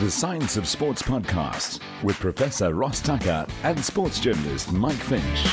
The Science of Sports podcast with Professor Ross Tucker and sports journalist Mike Finch.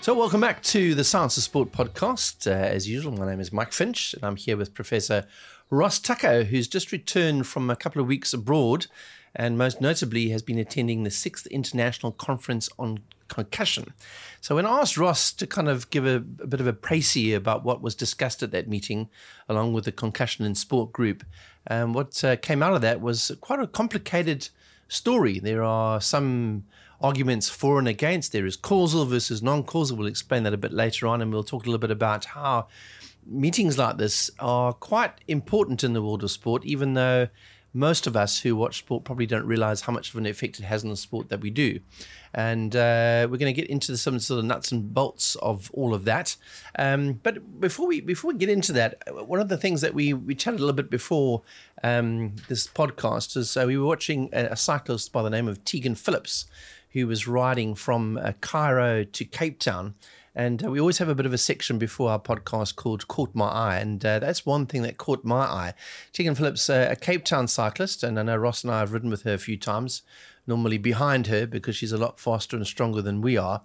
So, welcome back to the Science of Sport podcast. Uh, as usual, my name is Mike Finch, and I'm here with Professor Ross Tucker, who's just returned from a couple of weeks abroad, and most notably has been attending the sixth international conference on concussion. So, when I asked Ross to kind of give a, a bit of a précis about what was discussed at that meeting, along with the concussion in sport group, um, what uh, came out of that was quite a complicated story. There are some arguments for and against. There is causal versus non causal. We'll explain that a bit later on, and we'll talk a little bit about how meetings like this are quite important in the world of sport, even though most of us who watch sport probably don't realize how much of an effect it has on the sport that we do. And uh, we're going to get into some sort of nuts and bolts of all of that. Um, but before we before we get into that, one of the things that we we chatted a little bit before um, this podcast is uh, we were watching a, a cyclist by the name of Tegan Phillips who was riding from uh, Cairo to Cape Town. And uh, we always have a bit of a section before our podcast called Caught My Eye. And uh, that's one thing that caught my eye. Tegan Phillips, uh, a Cape Town cyclist, and I know Ross and I have ridden with her a few times, normally behind her because she's a lot faster and stronger than we are.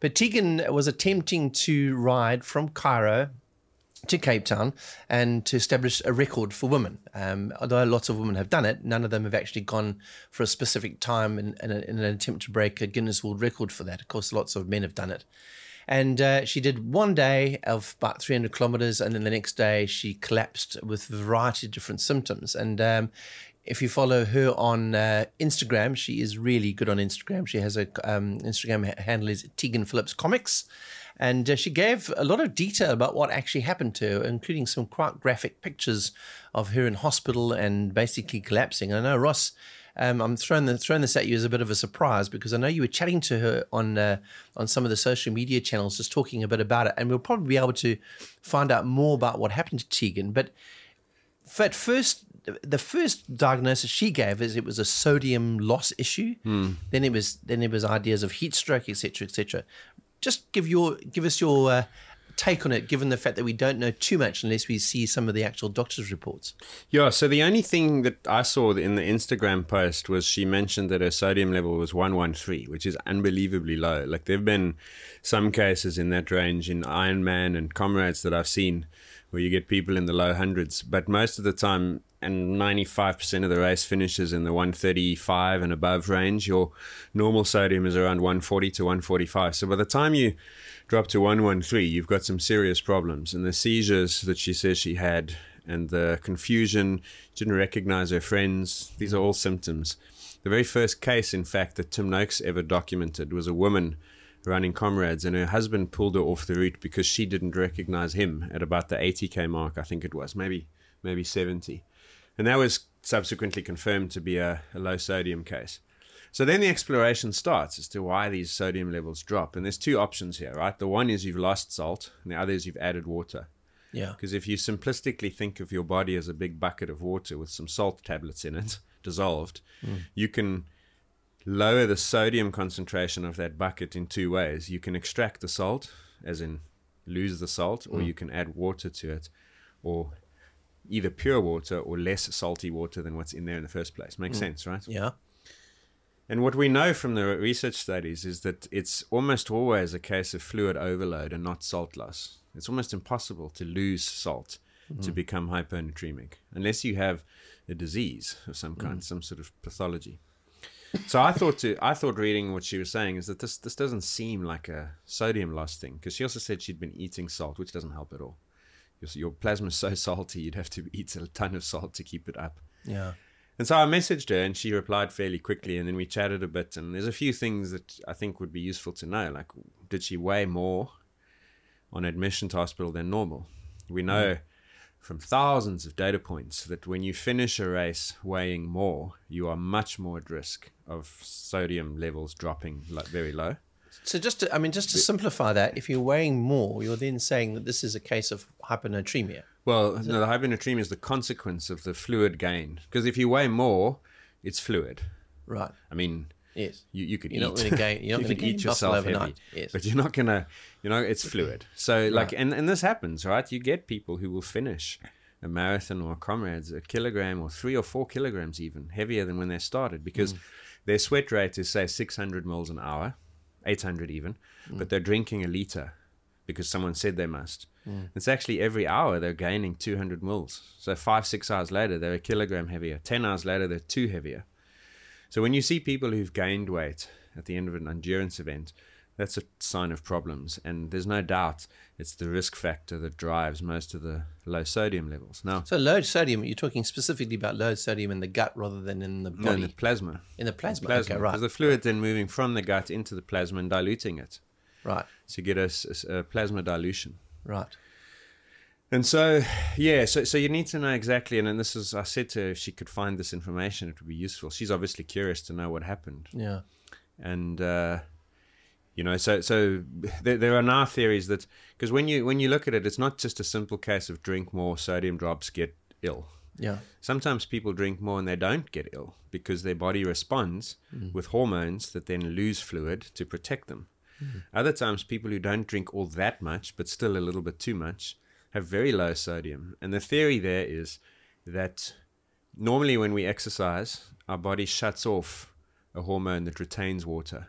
But Tegan was attempting to ride from Cairo to Cape Town and to establish a record for women. Um, although lots of women have done it, none of them have actually gone for a specific time in, in, a, in, an attempt to break a Guinness World Record for that. Of course, lots of men have done it. And uh, she did one day of about 300 kilometers, and then the next day she collapsed with a variety of different symptoms. And um, if you follow her on uh, Instagram, she is really good on Instagram. She has a um, Instagram handle is Tegan Phillips Comics and uh, she gave a lot of detail about what actually happened to her, including some quite graphic pictures of her in hospital and basically collapsing. And I know Ross. Um, I'm throwing, the, throwing this at you as a bit of a surprise because I know you were chatting to her on uh, on some of the social media channels, just talking a bit about it, and we'll probably be able to find out more about what happened to Tegan. But at first, the first diagnosis she gave is it was a sodium loss issue. Hmm. Then it was then it was ideas of heat stroke, etc., etc just give your give us your uh, take on it, given the fact that we don't know too much unless we see some of the actual doctor's reports. Yeah, so the only thing that I saw in the Instagram post was she mentioned that her sodium level was 113, which is unbelievably low. Like there have been some cases in that range in Ironman and Comrades that I've seen where you get people in the low hundreds, but most of the time and 95% of the race finishes in the 135 and above range. Your normal sodium is around 140 to 145. So by the time you drop to 113, you've got some serious problems. And the seizures that she says she had, and the confusion, didn't recognize her friends, these are all symptoms. The very first case, in fact, that Tim Noakes ever documented was a woman running comrades, and her husband pulled her off the route because she didn't recognize him at about the 80k mark, I think it was, maybe maybe 70. And that was subsequently confirmed to be a, a low sodium case. So then the exploration starts as to why these sodium levels drop. And there's two options here, right? The one is you've lost salt, and the other is you've added water. Yeah. Because if you simplistically think of your body as a big bucket of water with some salt tablets in it, dissolved, Mm. you can lower the sodium concentration of that bucket in two ways. You can extract the salt, as in lose the salt, or Mm. you can add water to it, or either pure water or less salty water than what's in there in the first place. Makes Mm. sense, right? Yeah. And what we know from the research studies is that it's almost always a case of fluid overload and not salt loss. It's almost impossible to lose salt to Mhm. become hyponatremic unless you have a disease of some kind, Mm. some sort of pathology. So I thought to I thought reading what she was saying is that this this doesn't seem like a sodium loss thing because she also said she'd been eating salt, which doesn't help at all. Your, your plasma's so salty, you'd have to eat a ton of salt to keep it up. Yeah. And so I messaged her and she replied fairly quickly and then we chatted a bit and there's a few things that I think would be useful to know. Like did she weigh more on admission to hospital than normal? We know mm. from thousands of data points that when you finish a race weighing more, you are much more at risk of sodium levels dropping like very low. So just to, I mean, just to simplify that, if you're weighing more, you're then saying that this is a case of hyponatremia. Well, no, the hyponatremia is the consequence of the fluid gain. Because if you weigh more, it's fluid. Right. I mean, Yes. you, you could You're eat. not gonna gain- you're not you gonna eat yourself heavy, overnight. Yes. but you're not gonna. You know, it's fluid. So like, and and this happens, right? You get people who will finish a marathon or a comrades a kilogram or three or four kilograms even heavier than when they started because Mm. their sweat rate is say 600 mils an hour, 800 even, Mm. but they're drinking a liter because someone said they must. Mm. It's actually every hour they're gaining 200 mils. So five, six hours later, they're a kilogram heavier. 10 hours later, they're two heavier. So when you see people who've gained weight at the end of an endurance event, that's a sign of problems. And there's no doubt it's the risk factor that drives most of the low sodium levels. Now, So low sodium, you're talking specifically about low sodium in the gut rather than in the no, body. in the plasma. in the plasma. Plasma. Okay, right. Because the fluid then moving from the gut into the plasma and diluting it. Right. So you get a plasma dilution. Right. And so, yeah, so so you need to know exactly. And then this is, I said to her, if she could find this information, it would be useful. She's obviously curious to know what happened. Yeah. and uh, you know? So so there, there are now theories that because when you when you look at it it's not just a simple case of drink more sodium drops get ill. Yeah. sometimes people drink more and they don't get ill because their body responds mm. with hormones that then lose fluid to protect them. Mm. Other times people who don't drink all that much but still a little bit too much have very low sodium. And the theory there is that normally when we exercise our body shuts off a hormone that retains water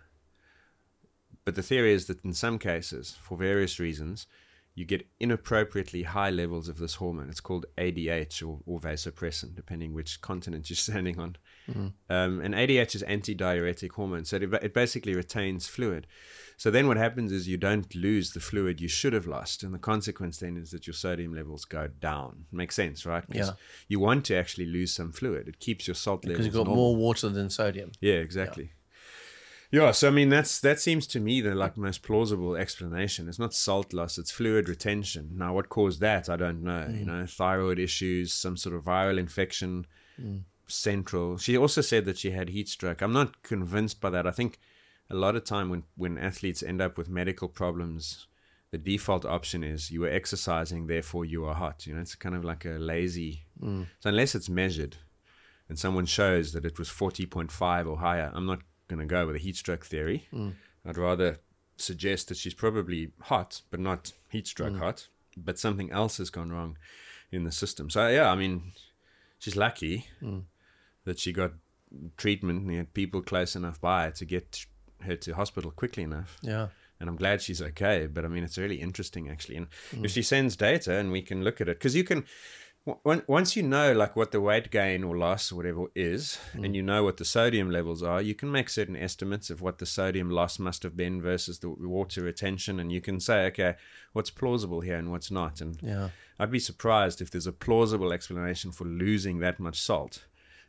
but the theory is that in some cases, for various reasons, you get inappropriately high levels of this hormone. It's called ADH or, or vasopressin, depending which continent you're standing on. Um, and ADH is anti-diuretic hormone, so it, it basically retains fluid. So then what happens is you don't lose the fluid you should have lost, and the consequence then is that your sodium levels go down. Makes sense, right? Yeah. You want to actually lose some fluid. It keeps your salt Because levels you've got normal. more water than sodium. Yeah, exactly. Yeah. So I mean that's that seems to me the like most plausible explanation. It's not salt loss, it's fluid retention. Now what caused that, I don't know. You mm. know, thyroid issues, some sort of viral infection, mm. central. She also said that she had heat stroke. I'm not convinced by that. I think a lot of time when when athletes end up with medical problems, the default option is you were exercising, therefore you are hot. You know, it's kind of like a lazy. Mm. So unless it's measured, and someone shows that it was 40.5 or higher, I'm not going to go with a heat stroke theory. Hmm. I'd rather suggest that she's probably hot, but not heat stroke hmm. hot, but something else has gone wrong in the system. So, yeah, I mean, she's lucky hmm. that she got treatment and had people close enough by to get her to hospital quickly enough Yeah. and I'm glad she's okay. But I mean, it's really interesting actually. And if she sends data and we can look at it, because you can, once you know like what the weight gain or loss or whatever is, mm. and you know what the sodium levels are, you can make certain estimates of what the sodium loss must have been versus the water retention, and you can say, okay, what's plausible here and what's not. And Yeah. I'd be surprised if there's a plausible explanation for losing that much salt.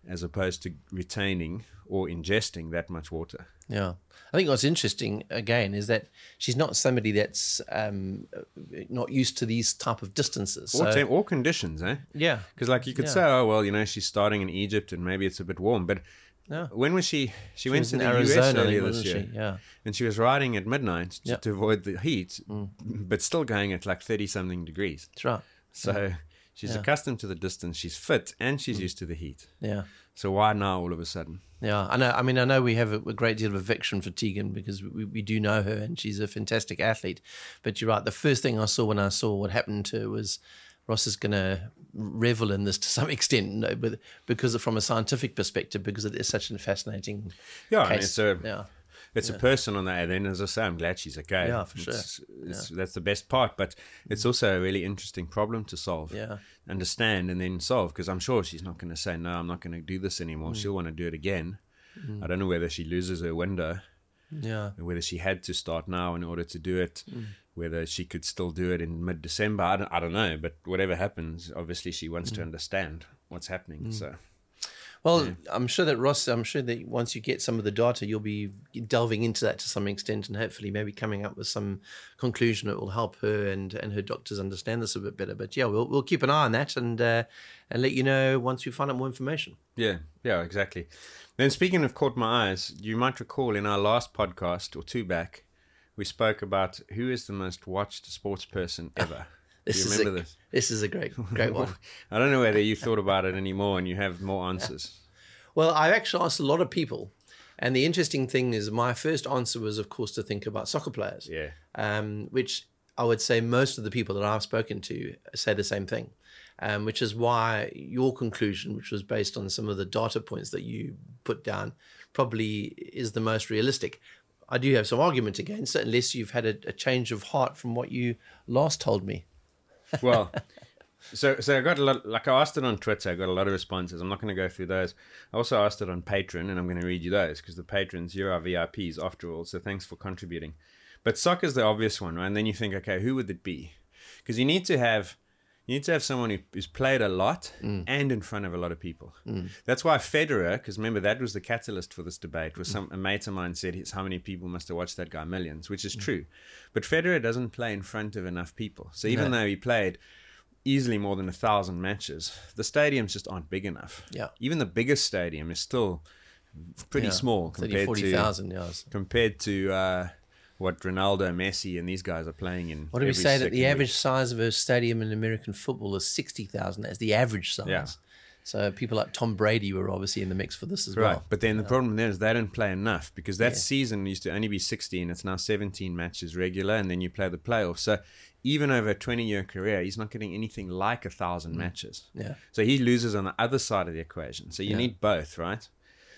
As opposed to retaining or ingesting that much water. Yeah. I think what's interesting again is that she's not somebody that's um, not used to these type of distances. Or, So, tem- or conditions, eh? yeah. Because like you could Yeah. say, oh well, you know, she's starting in Egypt and maybe it's a bit warm. But Yeah. when was she? She, went to the Arizona, US earlier this year, she? Yeah. and she was riding at midnight to, Yeah. Mm. to avoid the heat, but still going at like thirty something degrees. That's right. So she's Yeah. Mm. accustomed to the distance. She's fit and she's used to the heat. Yeah. So why now all of a sudden? Yeah, I know. I mean, I know we have a, a great deal of affection for Tegan because we, we do know her and she's a fantastic athlete. But you're right. The first thing I saw when I saw what happened to her was Ross is going to revel in this to some extent, no, but because from a scientific perspective, because it is such a fascinating Yeah, case. it's a yeah, it's a person on that. And as I say, I'm glad she's okay. Yeah, for sure. It's, it's, That's the best part. But it's also a really interesting problem to solve. Yeah. Understand and then solve. Because I'm sure she's not going to say, no, I'm not going to do this anymore. Mm. She'll want to do it again. I don't know whether she loses her window, yeah, whether she had to start now in order to do it, Mm. whether she could still do it in mid December. I don't, I don't know. But whatever happens, obviously she wants Mm. to understand what's happening. So. Well, I'm sure that Ross, I'm sure that once you get some of the data, you'll be delving into that to some extent and hopefully maybe coming up with some conclusion that will help her and, and her doctors understand this a bit better. But yeah, we'll, we'll keep an eye on that and, uh, and let you know once we find out more information. Yeah, yeah, exactly. Then speaking of caught my eyes, you might recall in our last podcast or two back, we spoke about who is the most watched sports person ever. This you is remember a, this? This is a great, great one. I don't know whether you thought about it anymore and you have more answers. Well, I've actually asked a lot of people, and the interesting thing is, my first answer was, of course, to think about soccer players. Yeah. Um, which I would say most of the people that I've spoken to say the same thing. Um, which is why your conclusion, which was based on some of the data points that you put down, probably is the most realistic. I do have some argument against it, unless you've had a, a change of heart from what you last told me. Well, so so I got a lot. Like I asked it on Twitter, I got a lot of responses. I'm not going to go through those. I also asked it on Patreon, and I'm going to read you those because the patrons, you're our VIPs after all. So thanks for contributing. But soccer's the obvious one, right? And then you think, okay, who would it be? Because you need to have. You need to have someone who, who's played a lot and in front of a lot of people. That's why Federer, because remember that was the catalyst for this debate. Was some a mate of mine said, "It's how many people must have watched that guy? Millions," which is true. But Federer doesn't play in front of enough people. So even though he played easily more than a thousand matches, the stadiums just aren't big enough. Yeah. Even the biggest stadium is still pretty Yeah, small 30, compared 40,000, to yes. compared to uh, what Ronaldo, Messi, and these guys are playing in. What do we say that the week. average size of a stadium in American football is 60,000? That's the average size. Yeah. So people like Tom Brady were obviously in the mix for this as Right, well. but then the problem there is they don't play enough because that Yeah. season used to only be 16. It's now 17 matches regular, and then you play the playoffs. So even over a 20 year career, he's not getting anything like a thousand matches. Mm. Yeah. So he loses on the other side of the equation. So you need both, right?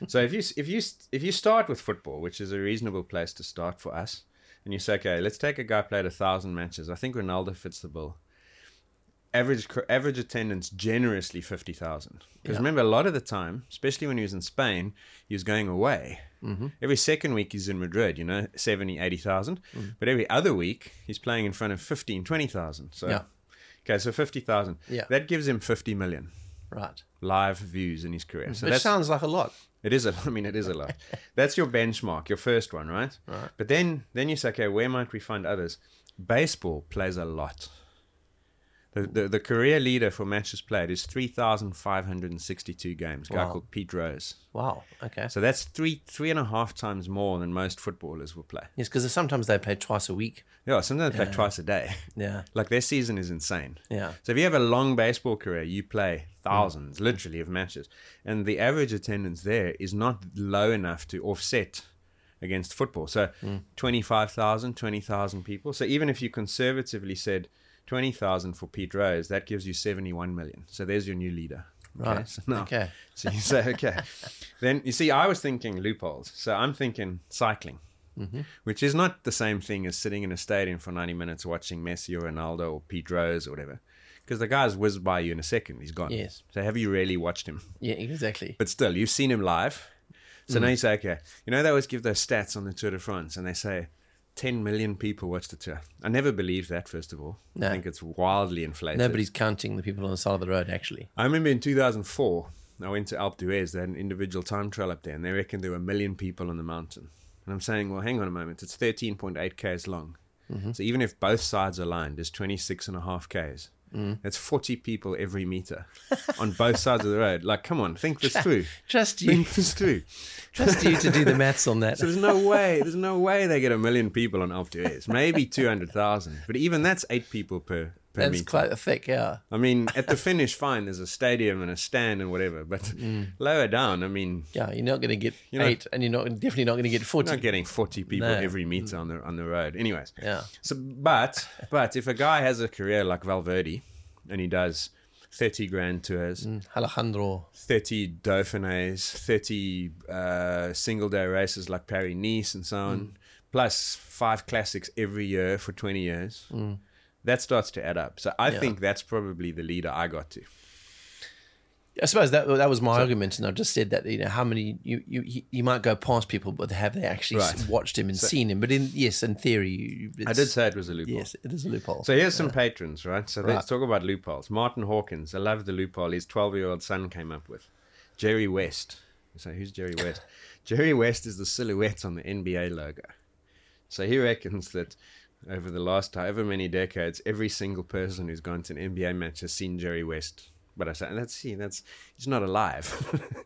so if you if you if you start with football, which is a reasonable place to start for us, and you say, okay, let's take a guy played a thousand matches. I think Ronaldo fits the bill. Average average attendance generously fifty thousand. Because Yeah. remember, a lot of the time, especially when he was in Spain, he was going away. Mm-hmm. Every second week he's in Madrid, you know, 70, 80,000. Mm. But every other week he's playing in front of 15, 20,000. So, Yeah. okay, so 50,000. Yeah. That gives him 50 million Right. live views in his career. So Which that's sounds like a lot. It is a. I mean, it is a lot. That's your benchmark, your first one, right? Right. But then, then you say, okay, where might we find others? Baseball plays a lot. The, the, the career leader for matches played is 3,562 games. A guy Wow. called Pete Rose. Wow. Okay. So that's three three and a half times more than most footballers will play. yes, because sometimes they play twice a week. Yeah, sometimes they play twice a day. Yeah. Like their season is insane. Yeah. So if you have a long baseball career, you play thousands, literally, of matches, and the average attendance there is not low enough to offset against football. So hmm. 25,000, 20,000 people. So even if you conservatively said 20,000 for Pete Rose, that gives you 71 million. So there's your new leader. Right. So now, Okay. So you say, okay. then you see, I was thinking loopholes. So I'm thinking cycling. Which is not the same thing as sitting in a stadium for 90 minutes watching Messi or Ronaldo or Pete Rose or whatever. Because the guy's whizzed by you in a second. He's gone. Yes. So have you really watched him? Yeah, exactly. But still, you've seen him live. So Mm. now you say, okay, you know, they always give those stats on the Tour de France and they say 10 million people watched the tour. I never believed that, first of all. No. I think it's wildly inflated. Nobody's counting the people on the side of the road, actually. I remember in 2004, I went to Alpe d'Huez. They had an individual time trial up there, and they reckoned there were a million people on the mountain. And I'm saying, well, hang on a moment. It's 13.8 k's long. Mm-hmm. So even if both sides are lined, there's 26 and a half k's. Mm-hmm. That's 40 people every meter on both sides of the road. Like, come on, think this through. Trust you. Think this through. Trust you to do the maths on that. So there's no way, there's no way they get a million people on Alpe d'Huez. Maybe 200,000. But even that's eight people per, per That's meter. quite thick, yeah. I mean, at the finish, fine, there's a stadium and a stand and whatever. But mm. lower down, I mean, Yeah, you're not going to get You're not- eight, and you're not definitely not going to get you're 40. not getting 40 people No. every meter on the on the road. Anyways, Yeah. So, but but if a guy has a career like Valverde, and he does 30 grand tours, mm, Alejandro. 30 Dauphinés, 30 uh, single day races like Paris Nice and so on, mm. plus five classics every year for 20 years, that starts to add up. So I Yeah. think that's probably the leader I got to. I suppose that that was my argument, and I just said that you know how many you you you might go past people, but have they actually Right. watched him and seen him? But in yes, in theory, you- I did say it was a loophole. yes, it is a loophole. So here's some patrons, right? So Right. let's talk about loopholes. Martin Hawkins, I love the loophole his 12 year old son came up with. Jerry West. So who's Jerry West? Jerry West is the silhouette on the NBA logo. So he reckons that over the last however many decades, every single person who's gone to an NBA match has seen Jerry West. But I said, let's see, that's he's not alive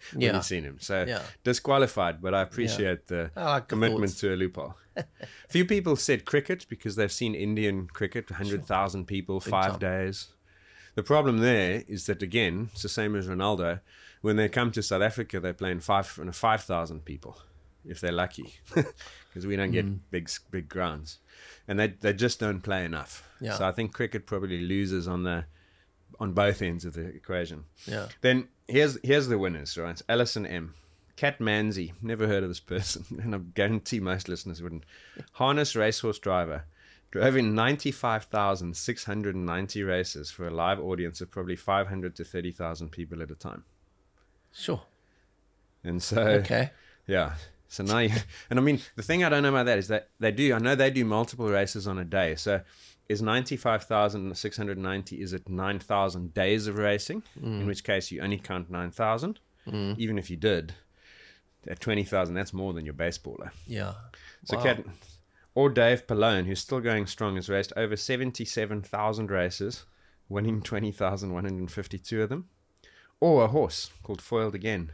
when Yeah. you've seen him. So Yeah. disqualified, but I appreciate the I like commitment thoughts. to a loophole. Few people said cricket because they've seen Indian cricket, 100,000 people, five time. days. The problem there is that again, it's the same as Ronaldo. When they come to South Africa, they play in five in five thousand people, if they're lucky, because we don't get Mm. big big grounds, and they they just don't play enough. Yeah. So I think cricket probably loses on the on both ends of the equation. Yeah. Then here's here's the winners, right? Alison M. Cat Manzi, never heard of this person, and I guarantee most listeners wouldn't. Harness racehorse driver, drove in 95,690 races for a live audience of probably 500 to 30,000 people at a time. Sure. And so, Okay. yeah. So now you, and I mean, the thing I don't know about that is that they do, I know they do multiple races on a day. So is 95,690, is it 9,000 days of racing? In mm. which case you only count 9,000. Mm. Even if you did, at 20,000, that's more than your baseballer. Yeah. So Wow. Cat, or Dave Palone, who's still going strong, has raced over 77,000 races, winning 20,152 of them. Or a horse called Foiled Again,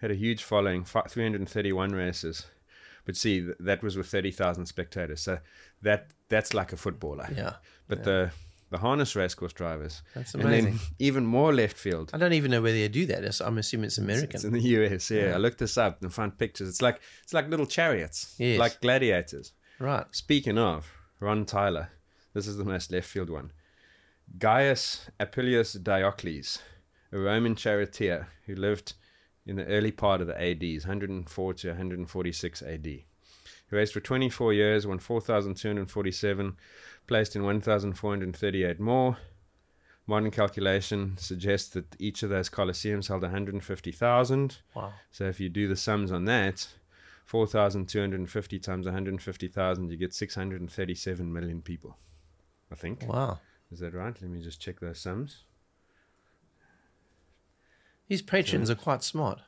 had a huge following, 331 races. But see, that was with 30,000 spectators. So that that's like a footballer. Yeah. But the the harness racecourse drivers. That's And then amazing. even more left field. I don't even know where they do that. It's- I'm assuming it's American. It's in the US, yeah. I looked this up and found pictures. It's like it's like little chariots, Yes. like gladiators. right. Speaking of Ron Tyler, this is the most left field one. Gaius Appius Diocles, a Roman charioteer who lived in the early part of the ADs, 104 to 146 AD. He raced for 24 years, won 4,247, placed in 1,438 more. Modern calculation suggests that each of those coliseums held 150,000. Wow. So if you do the sums on that, 4,250 times 150,000, you get 637 million people. I think. Wow. Is that right? Let me just check those sums. These patrons are quite smart.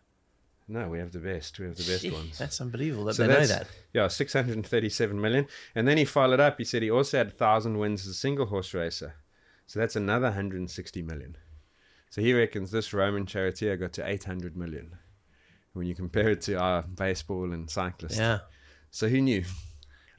No, we have the best. We have the best Gee, ones. That's unbelievable that So they know that. Yeah, 637 million. And then he followed up. He said he also had 1,000 wins as a single horse racer. So that's another 160 million. So he reckons this Roman charioteer got to 800 million when you compare it to our baseball and cyclists. Yeah. So who knew?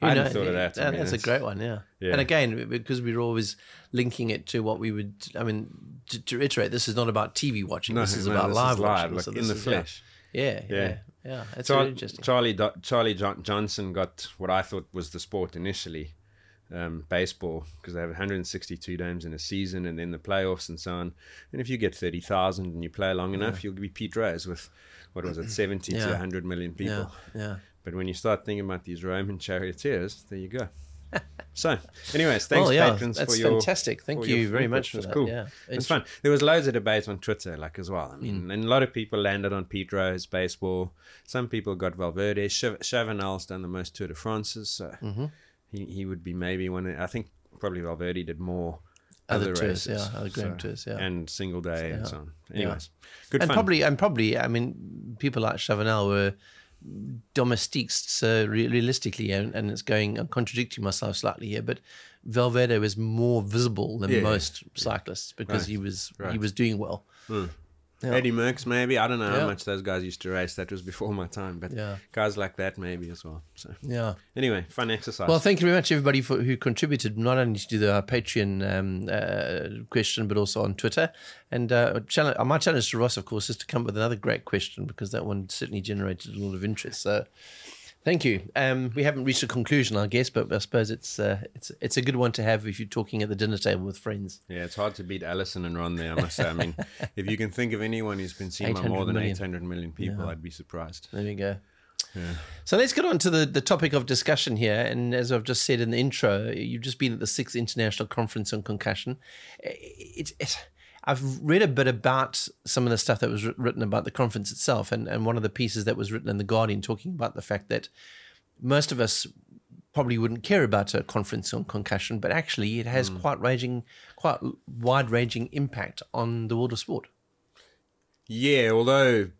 I hadn't know, thought of that. I that- mean, that's a great one, yeah. Yeah. And again, because we're always linking it to what we would, I mean, to, to reiterate, this is not about TV watching. No, this is no, about this is live live, watching. like So in the is- flesh. Yeah, yeah, yeah. Yeah. That's Char- really interesting. Charlie Do- Charlie jo- Johnson got what I thought was the sport initially, um, baseball, because they have 162 games in a season, and then the playoffs and so on. And if you get 30,000 and you play long enough, you'll be Pete Rose with what was it, 70 to Yeah. 100 million people. yeah, yeah. But when you start thinking about these Roman charioteers, there you go. so, anyways, thanks, well, yeah, patrons, that's for your fantastic. Thank you very much It was. Cool. Yeah, it's fun. There was loads of debate on Twitter, like as well. I Mm. mean, and a lot of people landed on Pete Rose baseball. Some people got Valverde. Chav- Chavanel's done the most Tour de France's, so Mm-hmm. he he would be maybe one. Of, I think probably Valverde did more. Other Other, tours, races, yeah, other grand tours, yeah. and single day and yeah. so on. Anyways, good and fun. probably, and probably, I mean, people like Chavanel were domestiques uh, re- realistically, and, and it's going. I'm contradicting myself slightly here, but Valverde was more visible than Yeah, most cyclists because Right, he was he was doing well. Yeah. Eddie Merckx, maybe. I don't know Yeah. how much those guys used to race. That was before my time, but Yeah. guys like that maybe as well. So Yeah. anyway, fun exercise. Well, thank you very much, everybody, for who contributed not only to the uh, Patreon um, uh, question, but also on Twitter. And uh, challenge, uh, my challenge to Ross, of course, is to come up with another great question because that one certainly generated a lot of interest. So, thank you. Um, we haven't reached a conclusion, I guess, but I suppose it's uh, it's it's a good one to have if you're talking at the dinner table with friends. Yeah, it's hard to beat Allison and Ron there, I must say. I mean, if you can think of anyone who's been seen by more than million. 800 million people, I'd be surprised. There we go. So let's get on to the, the topic of discussion here. And as I've just said in the intro, you've just been at the sixth international conference on concussion. It's, it's I've read a bit about some of the stuff that was written about the conference itself, and, and one of the pieces that was written in the Guardian talking about the fact that most of us probably wouldn't care about a conference on concussion, but actually it has hmm. quite ranging, quite wide ranging impact on the world of sport. Yeah, although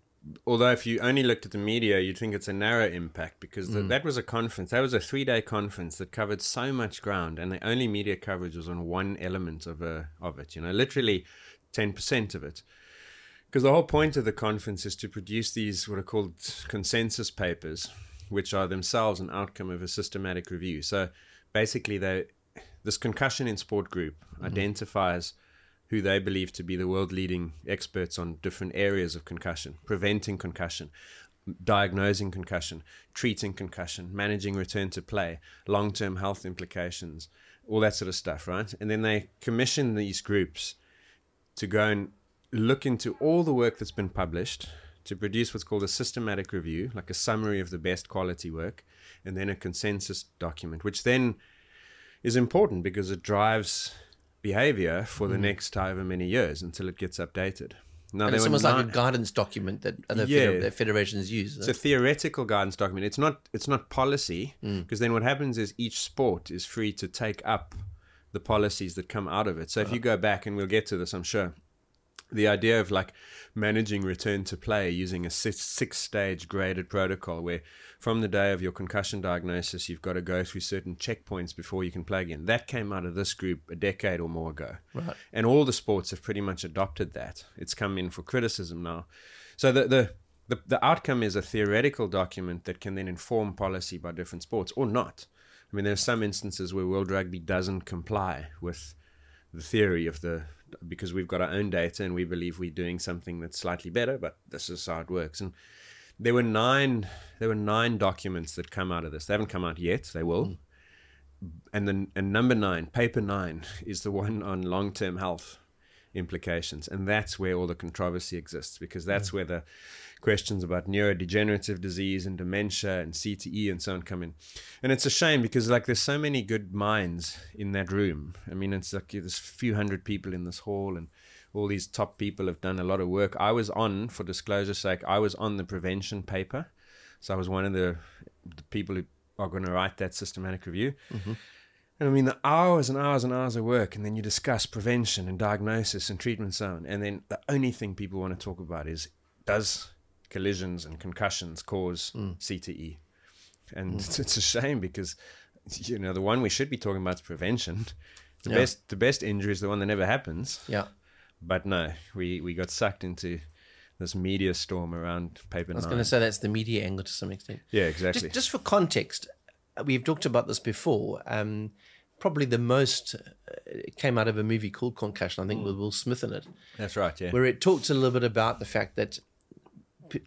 although if you only looked at the media, you'd think it's a narrow impact because the, hmm. that was a conference. That was a three day conference that covered so much ground, and the only media coverage was on one element of a of it. You know, literally ten percent of it. Because the whole point of the conference is to produce these what are called consensus papers, which are themselves an outcome of a systematic review. So basically, they this concussion in sport group mm-hmm. identifies who they believe to be the world leading experts on different areas of concussion, preventing concussion, diagnosing concussion, treating concussion, managing return to play, long term health implications, all that sort of stuff, right? And then they commission these groups to go and look into all the work that's been published to produce what's called a systematic review, like a summary of the best quality work, and then a consensus document, which then is important because it drives behavior for the next however many years until it gets updated. Now, it's almost like a guidance document that other Yeah. feder- federations use. it's a theoretical guidance document. It's not. It's not policy Mm. because then what happens is each sport is free to take up the policies that come out of it. So if you uh-huh. go back, and we'll get to this, I'm sure. The idea of like managing return to play using a six, six stage graded protocol where from the day of your concussion diagnosis, you've got to go through certain checkpoints before you can play again. That came out of this group a decade or more ago. Right. And all the sports have pretty much adopted that. It's come in for criticism now. So the, the, the, the outcome is a theoretical document that can then inform policy by different sports or not. I mean, there are some instances where World Rugby doesn't comply with the theory of the because we've got our own data and we believe we're doing something that's slightly better, but this is how it works. And there were nine there were nine documents that come out of this. They haven't come out yet. They will. And then and number nine, paper nine, is the one on long term health implications, and that's where all the controversy exists because that's mm. where the questions about neurodegenerative disease and dementia and CTE and so on come in. And it's a shame because like there's so many good minds in that room. I mean, it's like there's a few hundred people in this hall and all these top people have done a lot of work. I was on, for disclosure's sake, I was on the prevention paper. So I was one of the, the people who are going to write that systematic review. Mm-hmm. And I mean, the hours and hours and hours of work, and then you discuss prevention and diagnosis and treatment, and so on. And then the only thing people want to talk about is does collisions and concussions cause CTE? And it's, it's a shame because, you know, the one we should be talking about is prevention. The Yeah. best, the best injury is the one that never happens. yeah. But no, we, we got sucked into this media storm around paper I was going to say that's the media angle to some extent. yeah, exactly. Just, just for context, uh, we've talked about this before. Um, probably the most uh, it came out of a movie called Concussion, I think, with Will Smith in it, That's right. Yeah. where it talked a little bit about the fact that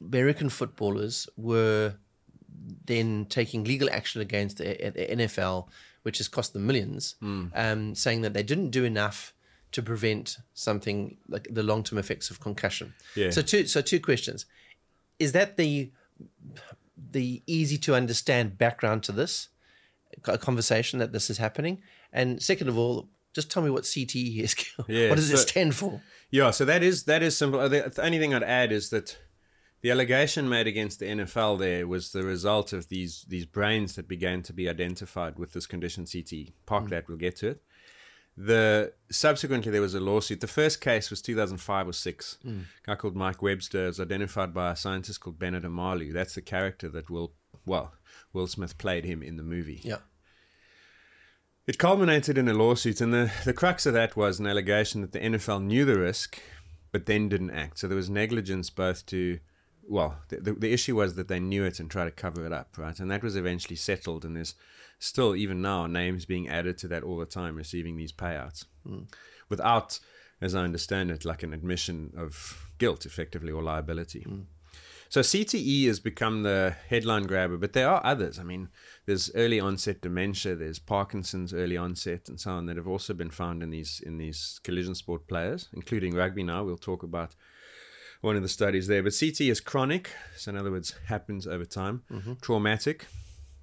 American footballers were then taking legal action against the, the NFL, which has cost them millions, Hmm. um, saying that they didn't do enough to prevent something like the long term effects of concussion. Yeah. So two so two questions. Is that the the easy to understand background to this conversation that this is happening? And second of all, just tell me what CTE is. Yeah, what does it stand for? Yeah, so that is that is simple. The only thing I'd add is that the allegation made against the NFL there was the result of these these brains that began to be identified with this condition CT. Park mm. that, we'll get to it. The subsequently there was a lawsuit. The first case was 2005 or six. Mm. A guy called Mike Webster was identified by a scientist called Bernard Omalu. That's the character that Will well Will Smith played him in the movie. Yeah. It culminated in a lawsuit, and the, the crux of that was an allegation that the NFL knew the risk, but then didn't act. So there was negligence both to, well, the, the, the issue was that they knew it and tried to cover it up, right? And that was eventually settled, and there's still, even now, names being added to that all the time, receiving these payouts hmm. without, as I understand it, like an admission of guilt, effectively, or liability. Hmm. So CTE has become the headline grabber, but there are others. I mean, there's early onset dementia, there's Parkinson's early onset, and so on that have also been found in these in these collision sport players, including rugby. Now we'll talk about one of the studies there. But CT is chronic, so in other words, happens over time. Mm-hmm. Traumatic,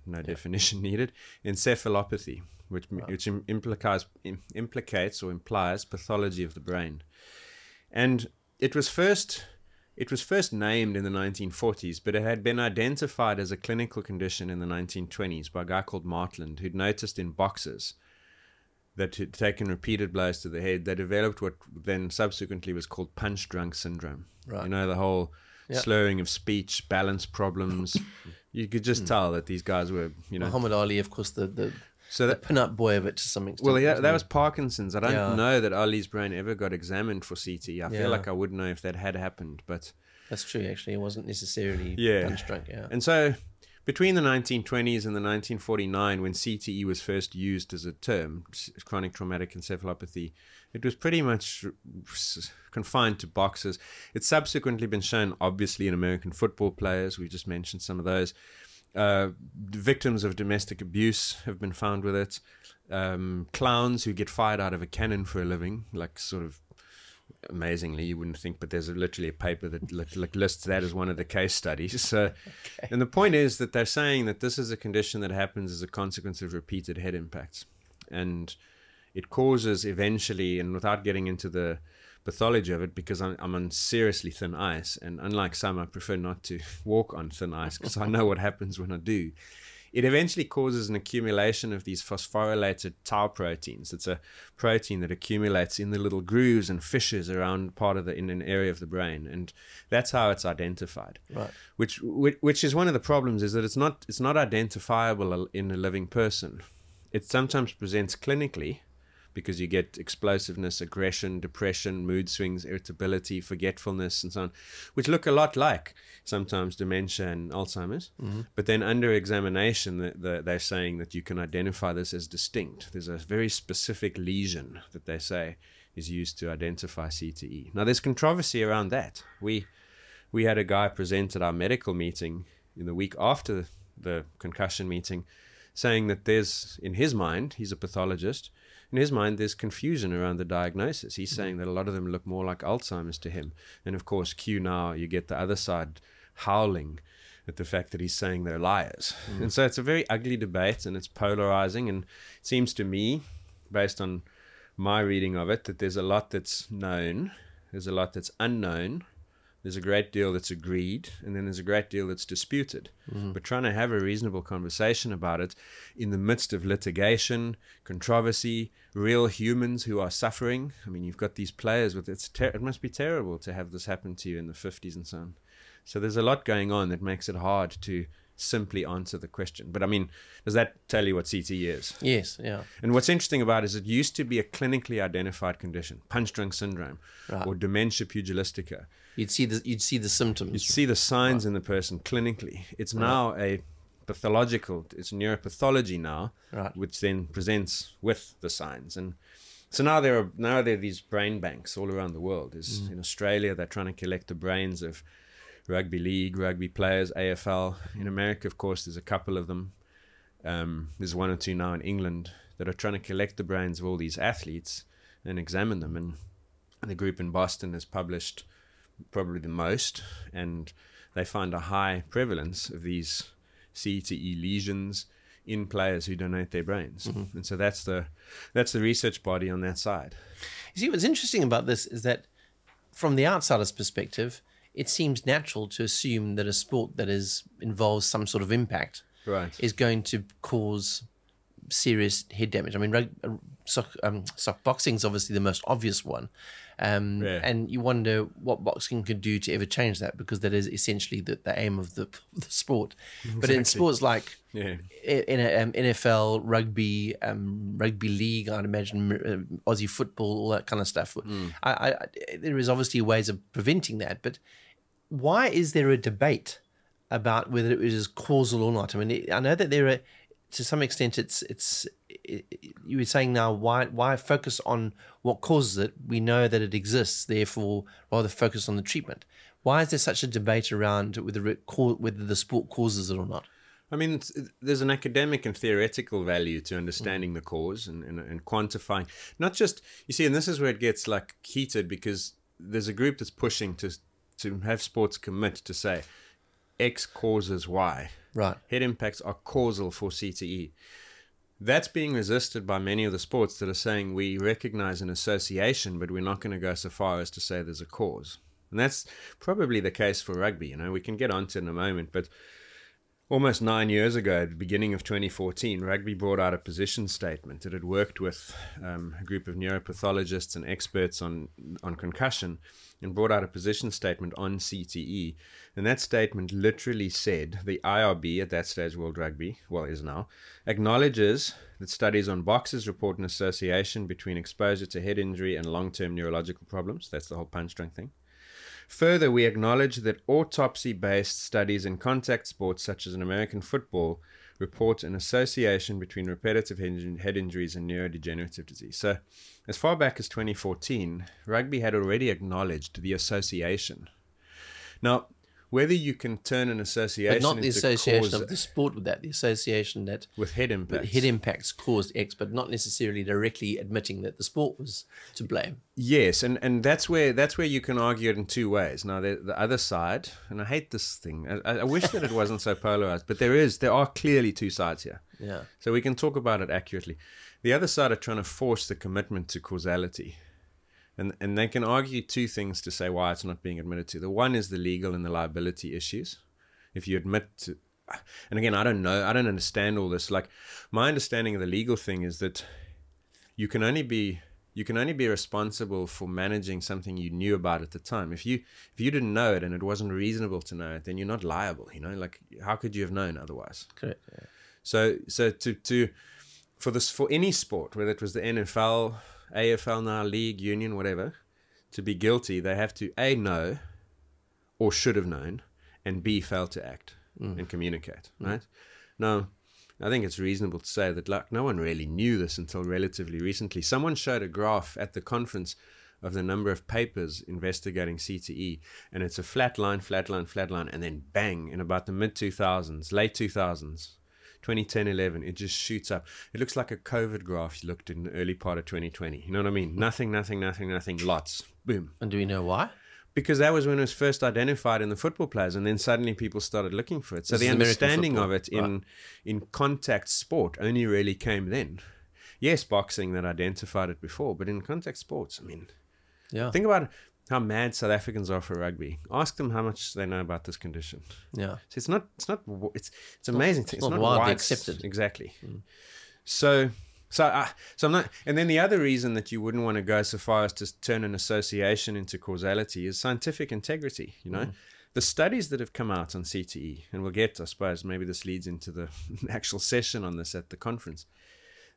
no definition needed. Encephalopathy, which which im- implicates implicates or implies pathology of the brain, and it was first it was first named in the 1940s, but it had been identified as a clinical condition in the 1920s by a guy called Martland, who'd noticed in boxers that had taken repeated blows to the head, they developed what then subsequently was called punch drunk syndrome. Right. You know, the whole slurring of speech, balance problems. you could just hmm. tell that these guys were, you know. Muhammad Ali, of course, the the, So the that, pin-up boy of it to some extent. well, yeah, that was Parkinson's. I don't Yeah. know that Ali's brain ever got examined for CTE. I Yeah. feel like I would know if that had happened, but that's true. Actually, it wasn't necessarily Yeah. punch drunk. Yeah, And so, between the 1920s and the 1949, when CTE was first used as a term, chronic traumatic encephalopathy, it was pretty much confined to boxers. It's subsequently been shown, obviously, in American football players. We just mentioned some of those. Uh, victims of domestic abuse have been found with it. Um, clowns who get fired out of a cannon for a living, like sort of amazingly you wouldn't think but there's a, literally a paper that li- li- lists that as one of the case studies. So and the point is that they're saying that this is a condition that happens as a consequence of repeated head impacts. And it causes eventually and without getting into the pathology of it because I'm, I'm on seriously thin ice and unlike some i prefer not to walk on thin ice because i know what happens when i do it eventually causes an accumulation of these phosphorylated tau proteins. It's a protein that accumulates in the little grooves and fissures around part of the in an area of the brain, and that's how it's identified. Right. Which which, which is one of the problems is that it's not it's not identifiable in a living person. It sometimes presents clinically because you get explosiveness, aggression, depression, mood swings, irritability, forgetfulness, and so on, which look a lot like sometimes dementia and Alzheimer's. Mm-hmm. But then under examination, the, the, they're saying that you can identify this as distinct. There's a very specific lesion that they say is used to identify CTE. Now, there's controversy around that. We we had a guy present at our medical meeting in the week after the concussion meeting saying that there's in his mind he's a pathologist in his mind there's confusion around the diagnosis. He's mm-hmm. saying that a lot of them look more like alzheimer's to him. And of course q now you get the other side howling at the fact that he's saying they're liars. Mm. And so it's a very ugly debate and it's polarizing. And it seems to me based on my reading of it that there's a lot that's known there's a lot that's unknown there's a great deal that's agreed, and then there's a great deal that's disputed. Mm-hmm. But trying to have a reasonable conversation about it in the midst of litigation, controversy, real humans who are suffering. I mean, you've got these players with it's ter- it must be terrible to have this happen to you in the 50s and so on. So there's a lot going on that makes it hard to simply answer the question. But I mean, does that tell you what CTE is? yes, yeah, And what's interesting about it is it used to be a clinically identified condition, punch drunk syndrome, Right. or dementia pugilistica. You'd see the you'd see the symptoms. You'd see the signs in the person clinically. It's now a pathological, it's neuropathology now, Right. which then presents with the signs. And so now there are now there are these brain banks all around the world. There's Mm. in Australia they're trying to collect the brains of rugby league, rugby players, AFL. In America, of course, there's a couple of them. Um, there's one or two now in England that are trying to collect the brains of all these athletes and examine them. And the group in Boston has published probably the most, and they find a high prevalence of these CTE lesions in players who donate their brains. And so that's the that's the research body on that side. You see, what's interesting about this is that, from the outsider's perspective, it seems natural to assume that a sport that is involves some sort of impact Right. is going to cause serious head damage. I mean, rug, uh, sock, um, sock boxing is obviously the most obvious one, um, Yeah. and you wonder what boxing could do to ever change that because that is essentially the, the aim of the, the sport. But in sports like Yeah. in a, um, NFL, rugby, um, rugby league, I'd imagine uh, Aussie football, all that kind of stuff. I, I, I, there is obviously ways of preventing that, but why is there a debate about whether it is causal or not? I mean, I know that there are, to some extent, it's it's. You were saying now why why focus on what causes it? We know that it exists, therefore rather focus on the treatment. Why is there such a debate around whether whether the sport causes it or not? I mean, there's an academic and theoretical value to understanding the cause and, and, and quantifying. Not just you see, and this is where it gets like heated because there's a group that's pushing to to have sports commit to say X causes Y. Right. Head impacts are causal for CTE. That's being resisted by many of the sports that are saying we recognize an association, but we're not going to go so far as to say there's a cause. And that's probably the case for rugby. You know, we can get onto it in a moment, but almost nine years ago, at the beginning of 2014, rugby brought out a position statement. It had worked with um, a group of neuropathologists and experts on on concussion, and brought out a position statement on CTE. And that statement literally said the IRB at that stage, World Rugby, well, is now, acknowledges that studies on boxers report an association between exposure to head injury and long-term neurological problems. That's the whole punch drunk thing. Further, we acknowledge that autopsy based studies in contact sports, such as in American football, report an association between repetitive head injuries and neurodegenerative disease. So, as far back as 2014, rugby had already acknowledged the association. Now, whether you can turn an association, but not the association of the sport with that, the association that with head impacts, head impacts caused X, but not necessarily directly admitting that the sport was to blame. Yes, and, and that's where that's where you can argue it in two ways. Now, the, the other side, and I hate this thing. I, I wish that it wasn't so polarized, but there is there are clearly two sides here. Yeah. So we can talk about it accurately. The other side are trying to force the commitment to causality and and they can argue two things to say why it's not being admitted to. The one is the legal and the liability issues. If you admit to, and again, I don't know, I don't understand all this. Like my understanding of the legal thing is that you can only be you can only be responsible for managing something you knew about at the time. If you if you didn't know it and it wasn't reasonable to know it, then you're not liable. You know, like how could you have known otherwise? Correct. Yeah. So so to to for this for any sport, whether it was the NFL AFL now, league, union, whatever, to be guilty, they have to A, know or should have known, and B, fail to act mm. and communicate, mm. right? Now, I think it's reasonable to say that like, no one really knew this until relatively recently. Someone showed a graph at the conference of the number of papers investigating CTE, and it's a flat line, flat line, flat line, and then bang, in about the mid 2000s, late 2000s, 2010 11, it just shoots up. It looks like a COVID graph you looked in the early part of 2020. You know what I mean? Nothing, nothing, nothing, nothing, lots. Boom. And do we know why? Because that was when it was first identified in the football players, and then suddenly people started looking for it. So this the understanding of it in right. in contact sport only really came then. Yes, boxing that identified it before, but in contact sports, I mean, yeah. Think about it how mad South Africans are for rugby. Ask them how much they know about this condition. Yeah, so it's not. It's not. It's it's amazing. It's, it's not, not widely accepted. Exactly. Mm. So. So, uh, so I'm not, and then the other reason that you wouldn't want to go so far as to turn an association into causality is scientific integrity. You know, mm. the studies that have come out on CTE, and we'll get, I suppose, maybe this leads into the actual session on this at the conference.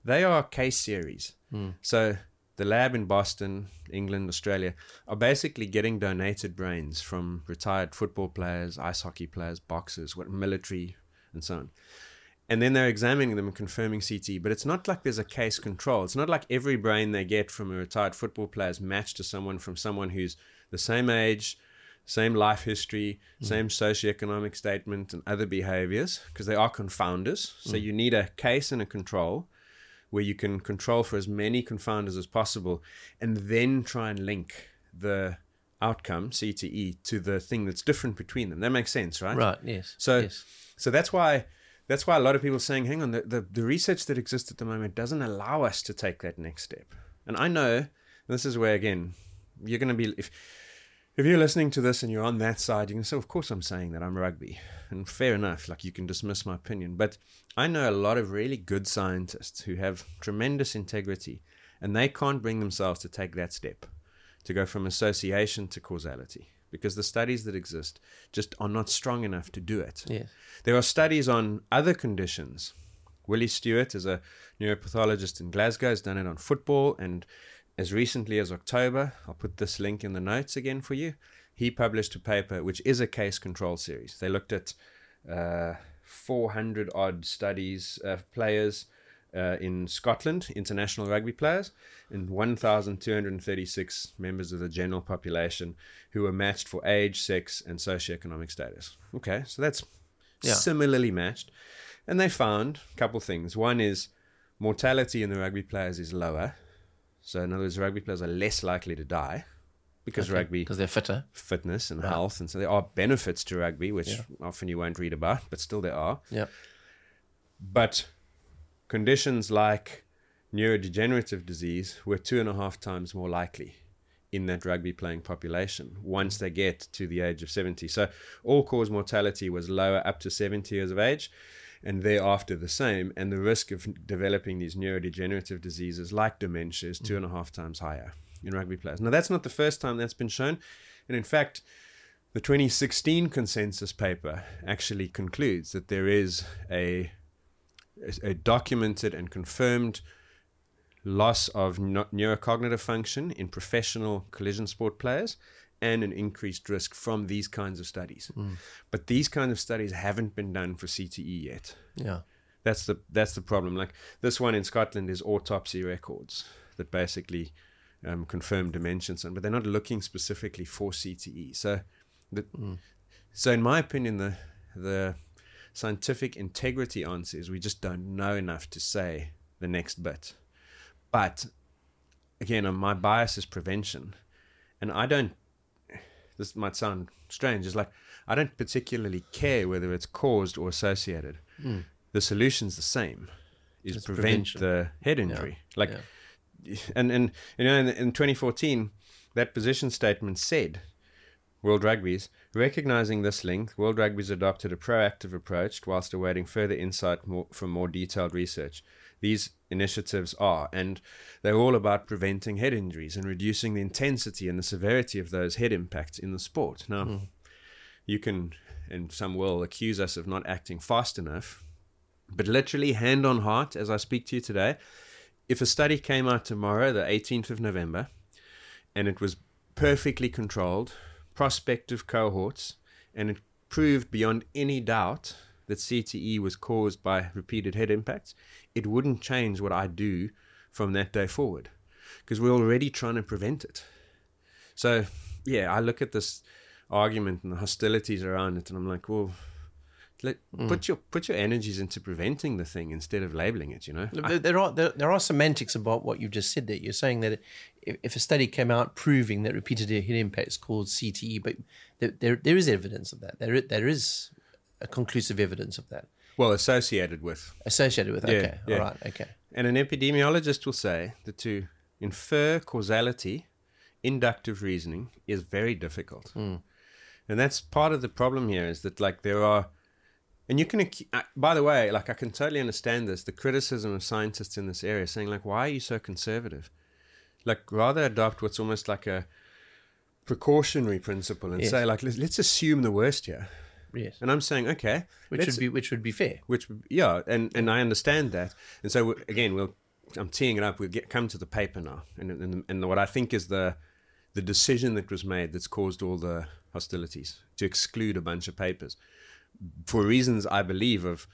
They are case series. Mm. So the lab in Boston, England, Australia, are basically getting donated brains from retired football players, ice hockey players, boxers, what military, and so on. And then they're examining them and confirming CT. But it's not like there's a case control. It's not like every brain they get from a retired football player is matched to someone from someone who's the same age, same life history, mm. same socioeconomic statement, and other behaviors, because they are confounders. So mm. you need a case and a control where you can control for as many confounders as possible and then try and link the outcome CTE to the thing that's different between them. That makes sense, right? Right. Yes. So, yes. so that's why that's why a lot of people are saying, "Hang on, the, the the research that exists at the moment doesn't allow us to take that next step." And I know this is where again you're going to be if if you're listening to this and you're on that side, you can say, of course, I'm saying that I'm rugby. And fair enough, like you can dismiss my opinion. But I know a lot of really good scientists who have tremendous integrity, and they can't bring themselves to take that step to go from association to causality because the studies that exist just are not strong enough to do it. Yes. There are studies on other conditions. Willie Stewart is a neuropathologist in Glasgow, has done it on football and as recently as October, I'll put this link in the notes again for you. He published a paper which is a case control series. They looked at uh, 400 odd studies of players uh, in Scotland, international rugby players, and 1,236 members of the general population who were matched for age, sex, and socioeconomic status. Okay, so that's yeah. similarly matched. And they found a couple things. One is mortality in the rugby players is lower so in other words, rugby players are less likely to die because okay. rugby because they're fitter, fitness and right. health, and so there are benefits to rugby, which yeah. often you won't read about, but still there are. Yeah. But conditions like neurodegenerative disease were two and a half times more likely in that rugby playing population once they get to the age of 70. So all cause mortality was lower up to 70 years of age and thereafter the same. And the risk of developing these neurodegenerative diseases like dementia is two and a half times higher in rugby players. Now, that's not the first time that's been shown. And in fact, the 2016 consensus paper actually concludes that there is a, a documented and confirmed loss of neurocognitive function in professional collision sport players and an increased risk from these kinds of studies. Mm. But these kinds of studies haven't been done for CTE yet. Yeah. That's the that's the problem. Like this one in Scotland is autopsy records that basically um, confirm dementias, but they're not looking specifically for CTE. So, the, mm. so in my opinion, the the scientific integrity answer is we just don't know enough to say the next bit. But again, um, my bias is prevention, and I don't. This might sound strange. It's like I don't particularly care whether it's caused or associated. Mm. The solution's the same: is it's prevent prevention. the head injury. Yeah. Like, yeah. and and you know, in, in 2014, that position statement said World Rugby's recognizing this link, World Rugby's adopted a proactive approach whilst awaiting further insight more, from more detailed research these initiatives are. And they're all about preventing head injuries and reducing the intensity and the severity of those head impacts in the sport. Now, mm. you can, and some will, accuse us of not acting fast enough. But literally, hand on heart, as I speak to you today, if a study came out tomorrow, the 18th of November, and it was perfectly controlled, prospective cohorts, and it proved beyond any doubt that CTE was caused by repeated head impacts, it wouldn't change what I do from that day forward because we're already trying to prevent it. So, yeah, I look at this argument and the hostilities around it, and I'm like, well, let, mm. put your put your energies into preventing the thing instead of labeling it. You know, there, there are there, there, are semantics about what you just said. That you're saying that if, if, a study came out proving that repeated head impacts caused CTE, but there, there, there is evidence of that. There there is conclusive evidence of that. Well, associated with. Associated with. Okay. Yeah, All right. Okay. And an epidemiologist will say that to infer causality, inductive reasoning is very difficult. Mm. And that's part of the problem here is that like there are and you can by the way like i can totally understand this the criticism of scientists in this area saying like why are you so conservative like rather adopt what's almost like a precautionary principle and yes. say like let's, let's assume the worst here Yes. And I'm saying, okay, which would be which would be fair. Which yeah, and and I understand that. And so again, we'll I'm teeing it up. We'll get come to the paper now, and and, and what I think is the the decision that was made that's caused all the hostilities to exclude a bunch of papers for reasons I believe of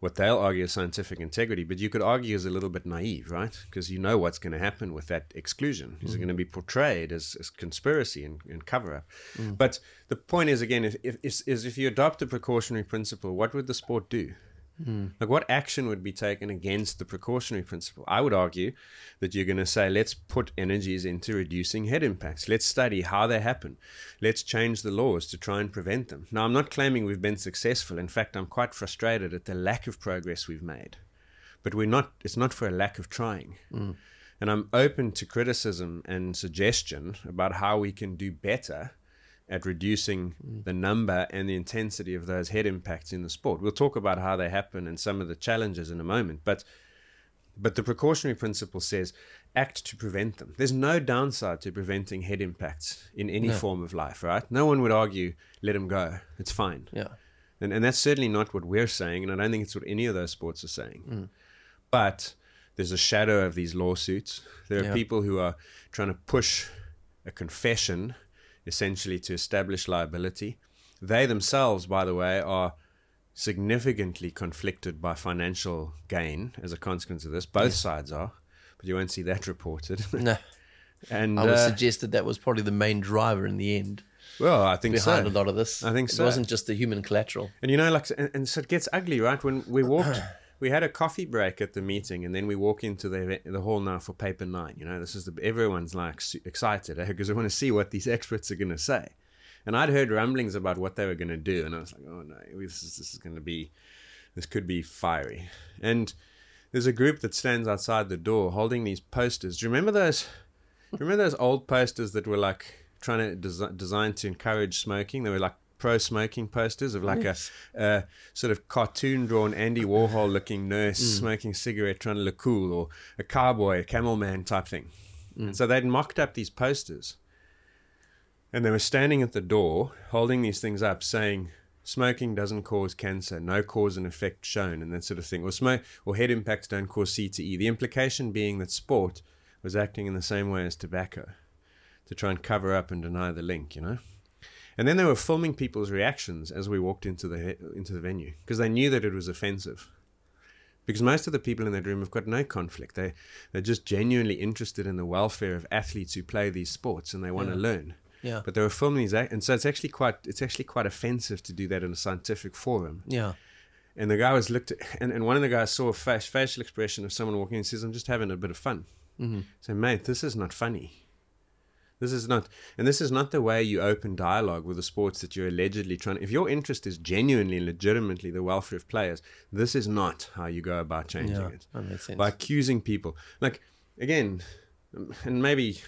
what they'll argue is scientific integrity, but you could argue is a little bit naive, right? Because you know what's going to happen with that exclusion. Is mm. it going to be portrayed as, as conspiracy and, and cover up? Mm. But the point is, again, if, if, is, is if you adopt a precautionary principle, what would the sport do? Mm. Like, what action would be taken against the precautionary principle? I would argue that you're going to say, let's put energies into reducing head impacts. Let's study how they happen. Let's change the laws to try and prevent them. Now, I'm not claiming we've been successful. In fact, I'm quite frustrated at the lack of progress we've made. But we're not, it's not for a lack of trying. Mm. And I'm open to criticism and suggestion about how we can do better at reducing mm. the number and the intensity of those head impacts in the sport. We'll talk about how they happen and some of the challenges in a moment, but but the precautionary principle says act to prevent them. There's no downside to preventing head impacts in any no. form of life, right? No one would argue let them go. It's fine. Yeah. And and that's certainly not what we're saying, and I don't think it's what any of those sports are saying. Mm. But there's a shadow of these lawsuits. There are yeah. people who are trying to push a confession essentially to establish liability. They themselves, by the way, are significantly conflicted by financial gain as a consequence of this. Both yes. sides are, but you won't see that reported. No. and I would uh, suggest that that was probably the main driver in the end. Well, I think behind so. a lot of this. I think it so. It wasn't just the human collateral. And you know, like, and, and so it gets ugly, right? When we walked we had a coffee break at the meeting, and then we walk into the the hall now for paper nine. You know, this is the everyone's like excited because eh? they want to see what these experts are going to say. And I'd heard rumblings about what they were going to do, and I was like, oh no, this is, this is going to be, this could be fiery. And there's a group that stands outside the door holding these posters. Do you remember those? Remember those old posters that were like trying to desi- designed to encourage smoking? They were like pro smoking posters of like Yes. a, a sort of cartoon drawn Andy Warhol looking nurse Mm. smoking a cigarette trying to look cool, or a cowboy, a camel man type thing. Mm. And so they'd mocked up these posters, and they were standing at the door holding these things up, saying. Smoking doesn't cause cancer, no cause and effect shown, and that sort of thing. Or smoke or head impacts don't cause CTE. The implication being that sport was acting in the same way as tobacco to try and cover up and deny the link, you know. And then they were filming people's reactions as we walked into the into the venue because they knew that it was offensive. Because most of the people in that room have got no conflict. They they're just genuinely interested in the welfare of athletes who play these sports and they want to learn. Yeah. But they were filming these, and so it's actually quite it's actually quite offensive to do that in a scientific forum. Yeah. And the guy was looked at, and, and one of the guys saw a face, facial expression of someone walking in and says, I'm just having a bit of fun. Mm-hmm. So, mate, this is not funny. This is not, and this is not the way you open dialogue with the sports that you're allegedly trying. If your interest is genuinely legitimately the welfare of players, this is not how you go about changing Yeah. it. That makes sense. By accusing people, like again, and maybe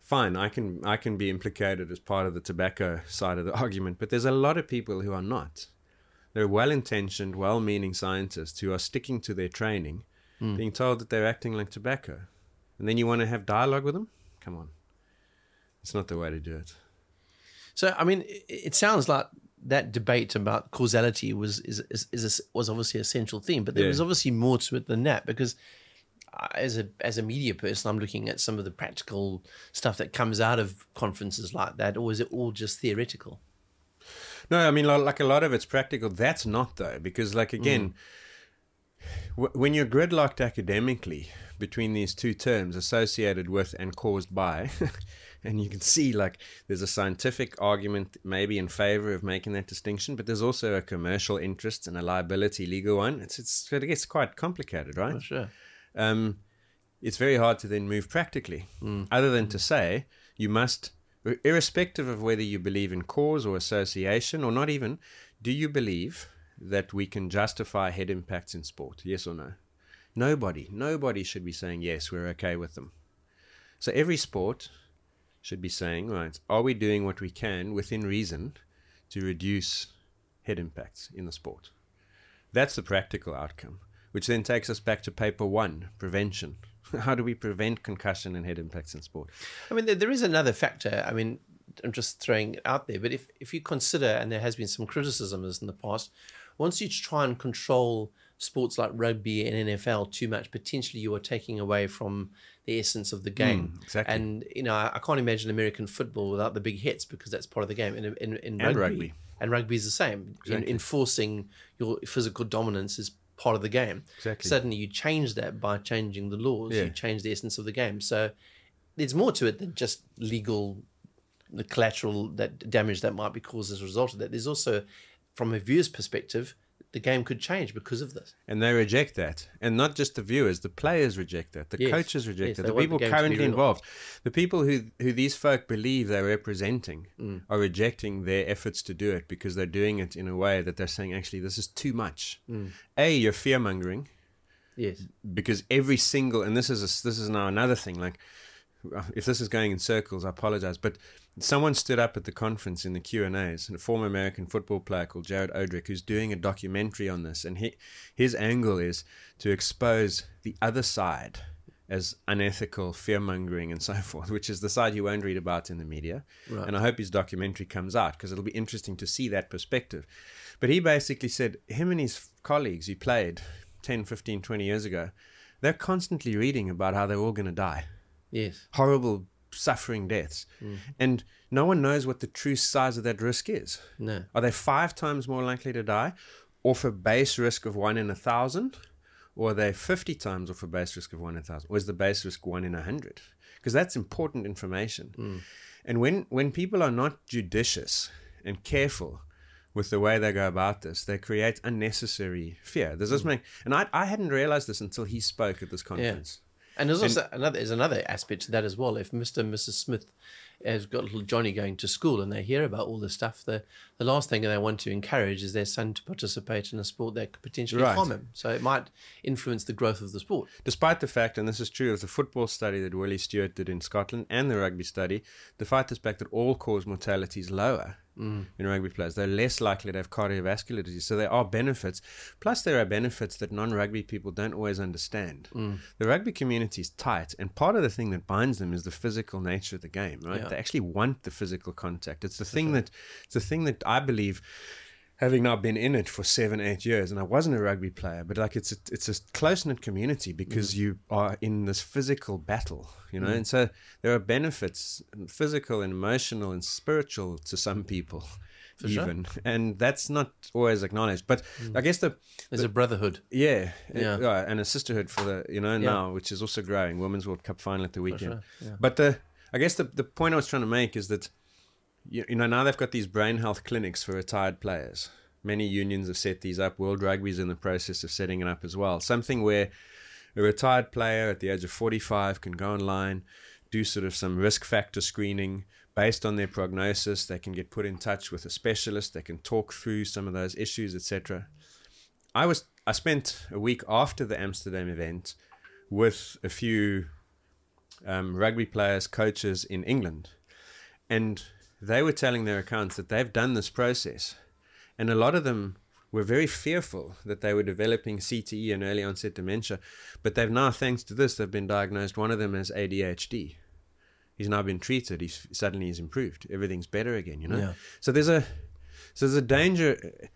fine, I can I can be implicated as part of the tobacco side of the argument, but there's a lot of people who are not. They're well-intentioned, well-meaning scientists who are sticking to their training, hmm. being told that they're acting like tobacco, and then you want to have dialogue with them? Come on, it's not the way to do it. So, I mean, it, it sounds like that debate about causality was is, is, is a, was obviously a central theme, but there Yeah. was obviously more to it than that because uh, as a as a media person, I'm looking at some of the practical stuff that comes out of conferences like that, or is it all just theoretical? No, I mean, li- like a lot of it's practical. That's not though, because like again, mm. w- when you're gridlocked academically between these two terms, associated with and caused by, and you can see like there's a scientific argument maybe in favor of making that distinction, but there's also a commercial interest and a liability legal one. It's it's it gets quite complicated, right? Sure. um, it's very hard to then move practically, other than to say you must, irrespective of whether you believe in cause or association, or not even, do you believe that we can justify head impacts in sport? Yes or no? Nobody, nobody should be saying yes, we're okay with them. So every sport should be saying, right, are we doing what we can within reason to reduce head impacts in the sport? That's the practical outcome, which then takes us back to paper one prevention. How do we prevent concussion and head impacts in sport? I mean, there, is another factor. I mean, I'm just throwing it out there, but if, if you consider, and there has been some criticism in the past, once you try and control sports like rugby and NFL too much, potentially you are taking away from the essence of the hmm, game. exactly. And, you know, I, I can't imagine American football without the big hits because that's part of the game. In, in, in And rugby, rugby. And rugby is the same. In, enforcing your physical dominance is part of the game. Exactly. Suddenly you change that by changing the laws. Yeah. You change the essence of the game. So there's more to it than just legal, the collateral that damage that might be caused as a result of that. There's also, from a viewer's perspective, the game could change because of this. And they reject that. And not just the viewers, the players reject that. The Yes. coaches reject Yes, that. The people the game to be currently involved. The people who, who these folk believe they're representing Mm. are rejecting their efforts to do it because they're doing it in a way that they're saying, actually, this is too much. Mm. A, you're fear mongering. Yes. because every single and this is a, this is now another thing like if this is going in circles i apologize. But someone stood up at the conference in the q&a's a former american football player called jared odrick who's doing a documentary on this and he, his angle is to expose the other side as unethical fear-mongering and so forth which is the side you won't read about in the media. And i hope his documentary comes out because it'll be interesting to see that perspective. But he basically said him and his colleagues he played 10 15 20 years ago they're constantly reading about how they're all going to die Yes. horrible suffering deaths mm. and no one knows what the true size of that risk is No. are they five times more likely to die off a base risk of one in a thousand or are they 50 times off a base risk of one in a thousand or is the base risk one in a hundred because that's important information mm. and when when people are not judicious and careful with the way they go about this, they create unnecessary fear. Does this mm. make? And I, I hadn't realized this until he spoke at this conference. And there's also another there's another aspect to that as well. If Mr. and Mrs. Smith has got little Johnny going to school and they hear about all this stuff, the the last thing they want to encourage is their son to participate in a sport that could potentially Right. harm him. So it might influence the growth of the sport. Despite the fact, and this is true of the football study that Willie Stewart did in Scotland and the rugby study, the fact is back that all cause mortality is lower Mm. in rugby players, they're less likely to have cardiovascular disease. So there are benefits. Plus, there are benefits that non rugby people don't always understand. Mm. The rugby community is tight, and part of the thing that binds them is the physical nature of the game, right? Yeah. They actually want the physical contact. It's the thing that it's the thing that I believe having now been in it for seven, eight years, and I wasn't a rugby player, but like it's a, it's a close knit community because mm. you are in this physical battle, you know, mm. and so there are benefits, physical and emotional and spiritual to some people, sure. even, and that's not always acknowledged. But mm. I guess the There's a brotherhood. yeah, Yeah. Uh, yeah, and a sisterhood for the you know Yeah. now, which is also growing. Women's World Cup final at the weekend. sure, yeah. But the I guess the the point I was trying to make is that you, you know now they've got these brain health clinics for retired players. Many unions have set these up. World Rugby's in the process of setting it up as well. Something where a retired player at the age of 45 can go online, do sort of some risk factor screening based on their prognosis. They can get put in touch with a specialist. They can talk through some of those issues, etc. I was I spent a week after the Amsterdam event with a few um, rugby players, coaches in England, and they were telling their accounts that they've done this process, and a lot of them were very fearful that they were developing CTE and early onset dementia, but they've now, thanks to this, they've been diagnosed. One of them has ADHD. He's now been treated. He's suddenly he's improved. Everything's better again. You know. Yeah. So there's a so there's a danger,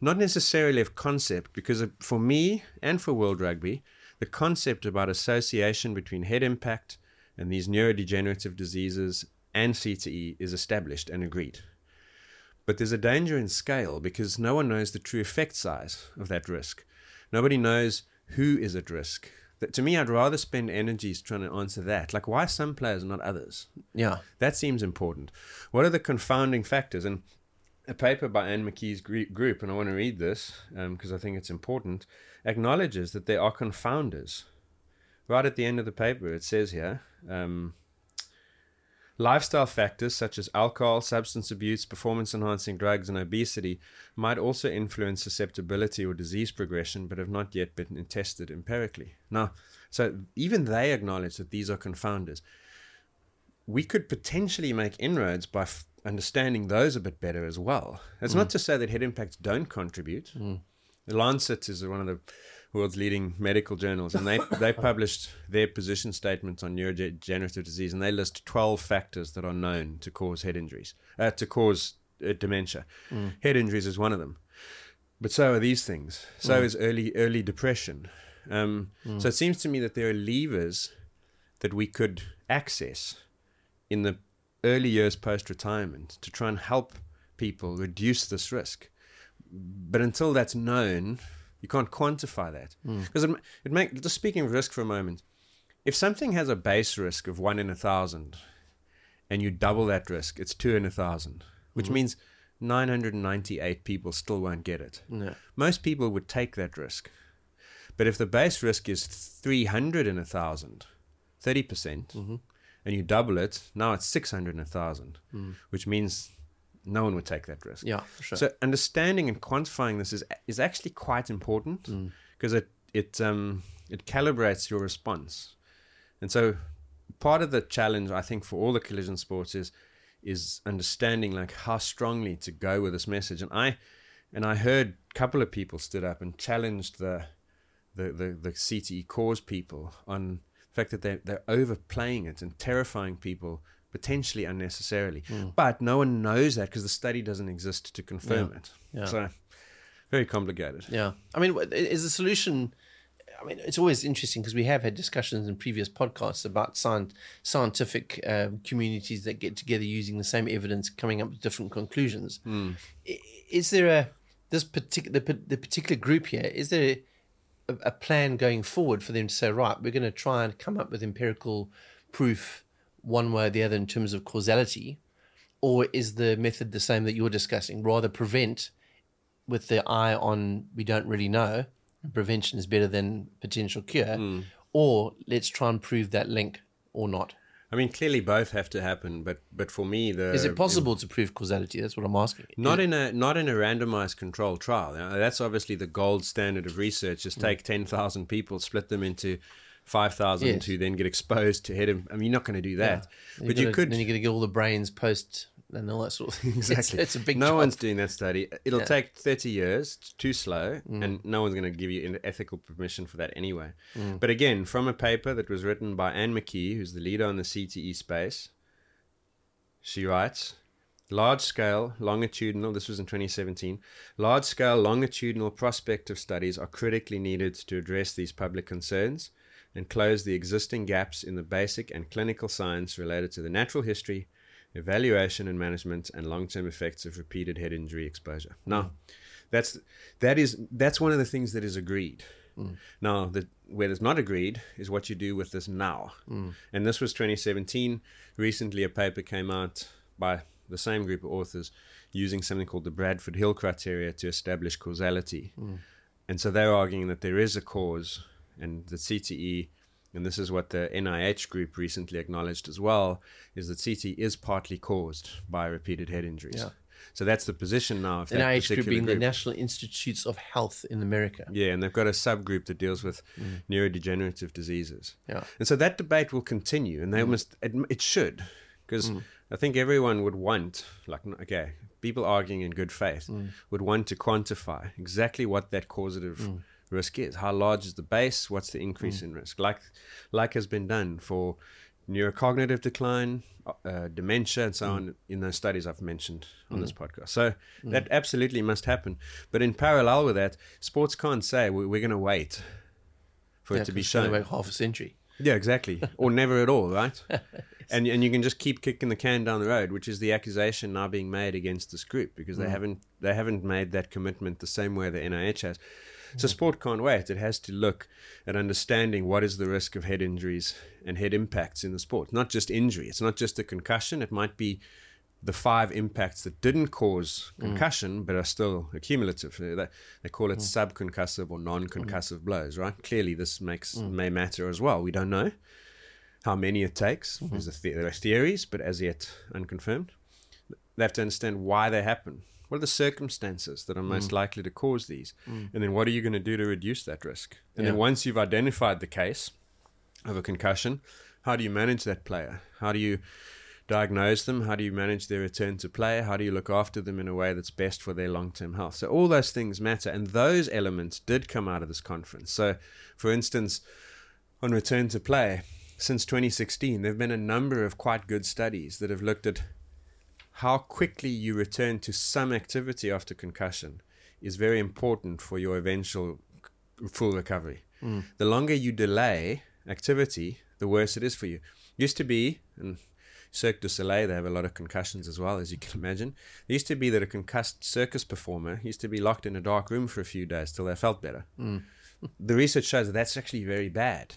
not necessarily of concept, because for me and for World Rugby, the concept about association between head impact and these neurodegenerative diseases and CTE is established and agreed. But there's a danger in scale because no one knows the true effect size of that risk. Nobody knows who is at risk. That, to me, I'd rather spend energies trying to answer that. Like, why some players, not others? Yeah. That seems important. What are the confounding factors? And a paper by Anne McKee's group, and I want to read this because I think it's important, acknowledges that there are confounders. Right at the end of the paper, it says here um, lifestyle factors such as alcohol, substance abuse, performance enhancing drugs, and obesity might also influence susceptibility or disease progression, but have not yet been tested empirically. Now, so even they acknowledge that these are confounders we could potentially make inroads by f- understanding those a bit better as well. It's not mm. to say that head impacts don't contribute. The Lancet is one of the world's leading medical journals, and they they published their position statements on neurodegenerative disease, and they list twelve factors that are known to cause head injuries, uh, to cause uh, dementia. Head injuries is one of them, but so are these things. So is early early depression. Um, So it seems to me that there are levers that we could access in the early years post retirement to try and help people reduce this risk. But until that's known, you can't quantify that. Hmm. Because it, it make just speaking of risk for a moment, if something has a base risk of one in a thousand, and you double that risk, it's two in a thousand, which hmm. means 998 people still won't get it. No. Most people would take that risk. But if the base risk is 300 in a thousand, 30%, percent mm-hmm. and you double it, now it's 600 in a thousand, hmm. which means no one would take that risk. Yeah, for sure. So understanding and quantifying this is is actually quite important because it it um it calibrates your response. And so part of the challenge I think for all the collision sports is is understanding like how strongly to go with this message. And I and I heard a couple of people stood up and challenged the the, the, the CTE cause people on the fact that they they're overplaying it and terrifying people potentially unnecessarily. But no one knows that because the study doesn't exist to confirm it. Yeah. So very complicated. Yeah. I mean, is the solution? I mean, it's always interesting because we have had discussions in previous podcasts about scient- scientific uh, communities that get together using the same evidence, coming up with different conclusions. I- Is there a this particular the, the particular group here? Is there a, a plan going forward for them to say, right, we're going to try and come up with empirical proof one way or the other in terms of causality, or is the method the same that you're discussing? Rather prevent with the eye on we don't really know, prevention is better than potential cure, or let's try and prove that link or not. I mean, clearly both have to happen, but but for me, the Is it possible to prove causality? That's what I'm asking. Not in a not in a randomized controlled trial. Know, that's obviously the gold standard of research. Mm. Just take ten thousand people, split them into five thousand Yes. who then get exposed to head. I mean, you're not going to do that, Then but you gonna- could. Then you're going to get all the brains post and all that sort of thing. Exactly. It's, a big no job. one's doing that study. It'll Yeah. Mm. take 30 years, it's too slow, and no one's going to give you an ethical permission for that anyway. Mm. But again, from a paper that was written by Anne McKee, who's the leader on the CTE space, she writes large scale longitudinal, this was in 2017, large scale longitudinal prospective studies are critically needed to address these public concerns and close the existing gaps in the basic and clinical science related to the natural history, evaluation and management, and long term effects of repeated head injury exposure. Now, that's that is that's one of the things that is agreed. Hmm. Now, the, where it's not agreed is what you do with this now. Hmm. And this was 2017. Recently, a paper came out by the same group of authors using something called the Bradford Hill criteria to establish causality. Hmm. And so they're arguing that there is a cause, and the CTE, and this is what the NIH group recently acknowledged as well, is that CTE is partly caused by repeated head injuries. Yeah. So that's the position now of NIH particular group being group. the National Institutes of Health in America. Yeah, and they've got a subgroup that deals with mm. neurodegenerative diseases. Yeah. And so that debate will continue, and they mm. must, it, it should, because mm. I think everyone would want, like, okay, people arguing in good faith would want to quantify exactly what that causative risk is. How large is the base? What's the increase hmm. in risk? Like, like has been done for neurocognitive decline, uh, dementia, and so hmm. on in those studies I've mentioned on this hmm. podcast. So that absolutely must happen. But in parallel with that, sports can't say we- we're going to wait for Yeah, it to be shown. wait half a century. Yeah, exactly. or never at all, right? And and you can just keep kicking the can down the road, which is the accusation now being made against this group because they haven't they haven't made that commitment the same way the NIH has. So sport can't wait. It has to look at understanding what is the risk of head injuries and head impacts in the sport. Not just injury. It's not just a concussion. It might be the five impacts that didn't cause mm. concussion but are still accumulative. Uh, They, they call it mm. subconcussive or non-concussive mm. blows, right? Clearly, this makes may matter as well. We don't know how many it takes. Mm-hmm. There's a the- there are theories, but as yet unconfirmed. They have to understand why they happen. What are the circumstances that are most mm. likely to cause these? Mm. And then what are you going to do to reduce that risk? And then once you've identified the case of a concussion, how do you manage that player? How do you diagnose them? How do you manage their return to play? How do you look after them in a way that's best for their long term health? So, all those things matter. And those elements did come out of this conference. So, for instance, on return to play, since 2016, there have been a number of quite good studies that have looked at how quickly you return to some activity after concussion is very important for your eventual full recovery. Mm. The longer you delay activity, the worse it is for you. Used to be, and Cirque du Soleil, they have a lot of concussions as well, as you can imagine. It used to be that a concussed circus performer used to be locked in a dark room for a few days till they felt better. Mm. the research shows that that's actually very bad.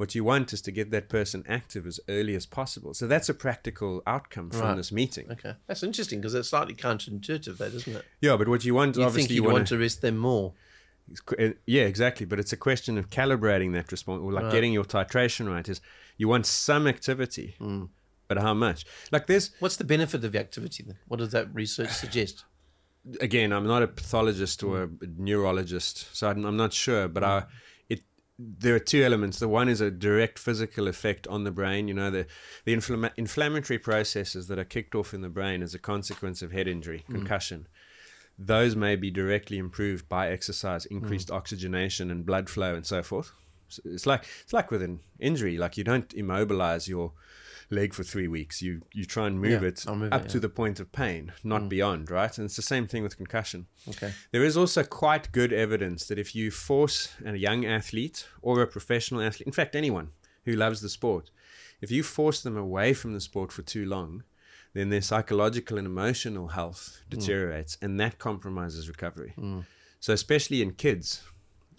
What you want is to get that person active as early as possible. So that's a practical outcome from Right. this meeting. Okay, that's interesting because it's slightly counterintuitive, though, doesn't it? Yeah, but what you want, You obviously, think you want want to rest them more? Uh, Yeah, exactly. But it's a question of calibrating that response, or like getting your titration right. Is you want some activity, Hmm. but how much? Like there's What's the benefit of the activity then? What does that research suggest? again, I'm not a pathologist or a neurologist, so I'm, I'm not sure. But I, it there are two elements. The one is a direct physical effect on the brain. You know, the the inflama- inflammatory processes that are kicked off in the brain as a consequence of head injury, mm. concussion. Those may be directly improved by exercise, increased mm. oxygenation and blood flow, and so forth. So it's like it's like with an injury. Like you don't immobilize your leg for three weeks. You you try and move Yeah, it move up it, to the point of pain, not mm. beyond, right? And it's the same thing with concussion. Okay. There is also quite good evidence that if you force a young athlete or a professional athlete, in fact, anyone who loves the sport, if you force them away from the sport for too long, then their psychological and emotional health mm. deteriorates, and that compromises recovery. Mm. So, especially in kids,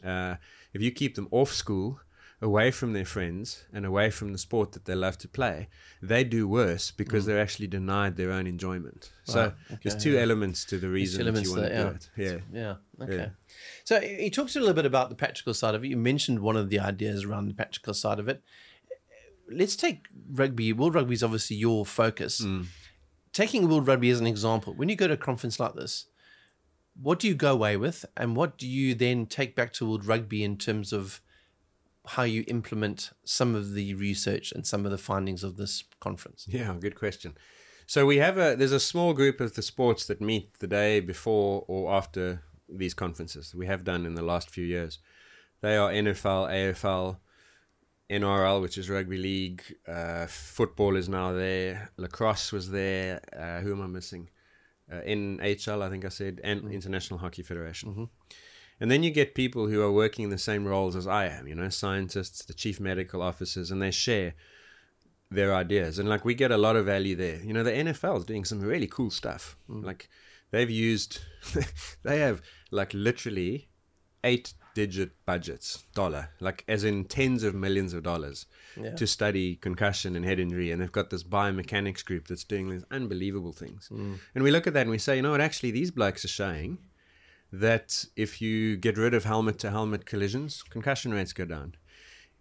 uh, if you keep them off school, away from their friends, and away from the sport that they love to play, they do worse because mm. they're actually denied their own enjoyment. Ah, so, Right, there's two yeah. elements to the reason that you want that- to do yeah. it. Yeah. Yeah. Okay. Yeah. So you talked a little bit about the practical side of it. You mentioned one of the ideas around the practical side of it. let's take rugby. World Rugby is obviously your focus. Mm. Taking World Rugby as an example, when you go to a conference like this, what do you go away with, and what do you then take back to World Rugby in terms of how you implement some of the research and some of the findings of this conference? Yeah, good question. So we have a there's a small group of the sports that meet the day before or after these conferences. We have done in the last few years. They are NFL, AFL, NRL, which is rugby league. Uh, football is now there. Lacrosse was there. Uh, who am I missing? Uh, NHL, I think I said, and International Hockey Federation. And then you get people who are working in the same roles as I am, you know, scientists, the chief medical officers, and they share their ideas. And like we get a lot of value there. You know, the NFL is doing some really cool stuff. Mm. Like they've used, they have like literally eight digit budgets, dollar, like as in tens of millions of dollars Yeah. to study concussion and head injury. And they've got this biomechanics group that's doing these unbelievable things. Mm. And we look at that and we say, you know what, actually, these blokes are showing that if you get rid of helmet to helmet collisions, concussion rates go down.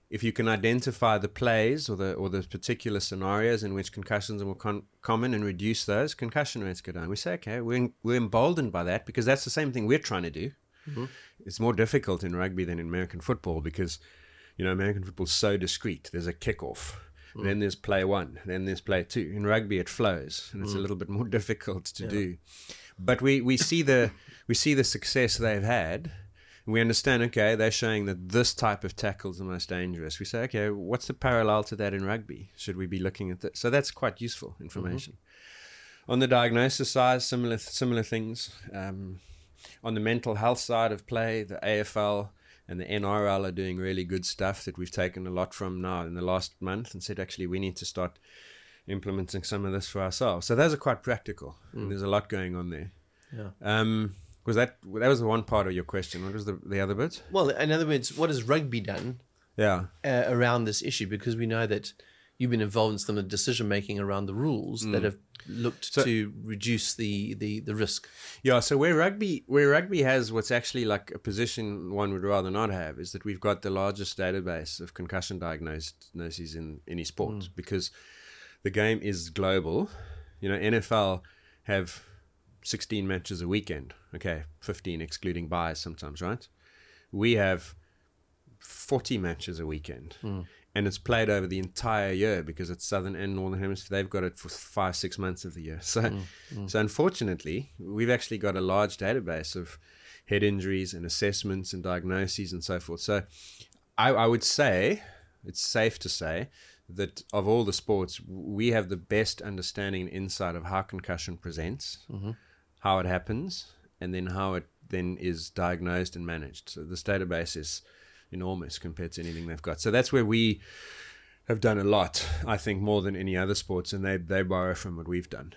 If you can identify the plays or the or the particular scenarios in which concussions are more con- common and reduce those, concussion rates go down. We say, okay, we're, we're emboldened by that because that's the same thing we're trying to do. Mm-hmm. It's more difficult in rugby than in American football because, you know, American football's so discreet. There's a kickoff, mm. then there's play one, then there's play two. In rugby, it flows, and it's a mm. little bit more difficult to do. But we, we see the we see the success they've had. We understand, okay, they're showing that this type of tackle is the most dangerous. We say, okay, what's the parallel to that in rugby? Should we be looking at that? So that's quite useful information. On the diagnosis side, similar similar things. Um, on the mental health side of play, the AFL and the NRL are doing really good stuff that we've taken a lot from now in the last month and said, actually, we need to start implementing some of this for ourselves. So those are quite practical. And there's a lot going on there. Yeah. Um, was that that was the one part of your question? What was the the other bit? Well, in other words, what has rugby done Yeah. uh, around this issue? Because we know that you've been involved in some of the decision making around the rules that have looked So- to reduce the, the, the risk. Yeah, so where rugby where rugby has what's actually like a position one would rather not have is that we've got the largest database of concussion diagnoses in any sport because the game is global. You know, NFL have 16 matches a weekend. Okay, 15 excluding byes sometimes, right? We have 40 matches a weekend. Hmm. And it's played over the entire year because it's southern and northern hemisphere. They've got it for five, six months of the year. So, hmm. Hmm. so unfortunately, we've actually got a large database of head injuries and assessments and diagnoses and so forth. So, I, I would say it's safe to say that of all the sports, we have the best understanding and insight of how concussion presents, mm-hmm. How it happens, and then how it then is diagnosed and managed. So this database is enormous compared to anything they've got. So that's where we have done a lot, I think, more than any other sports, and they they borrow from what we've done.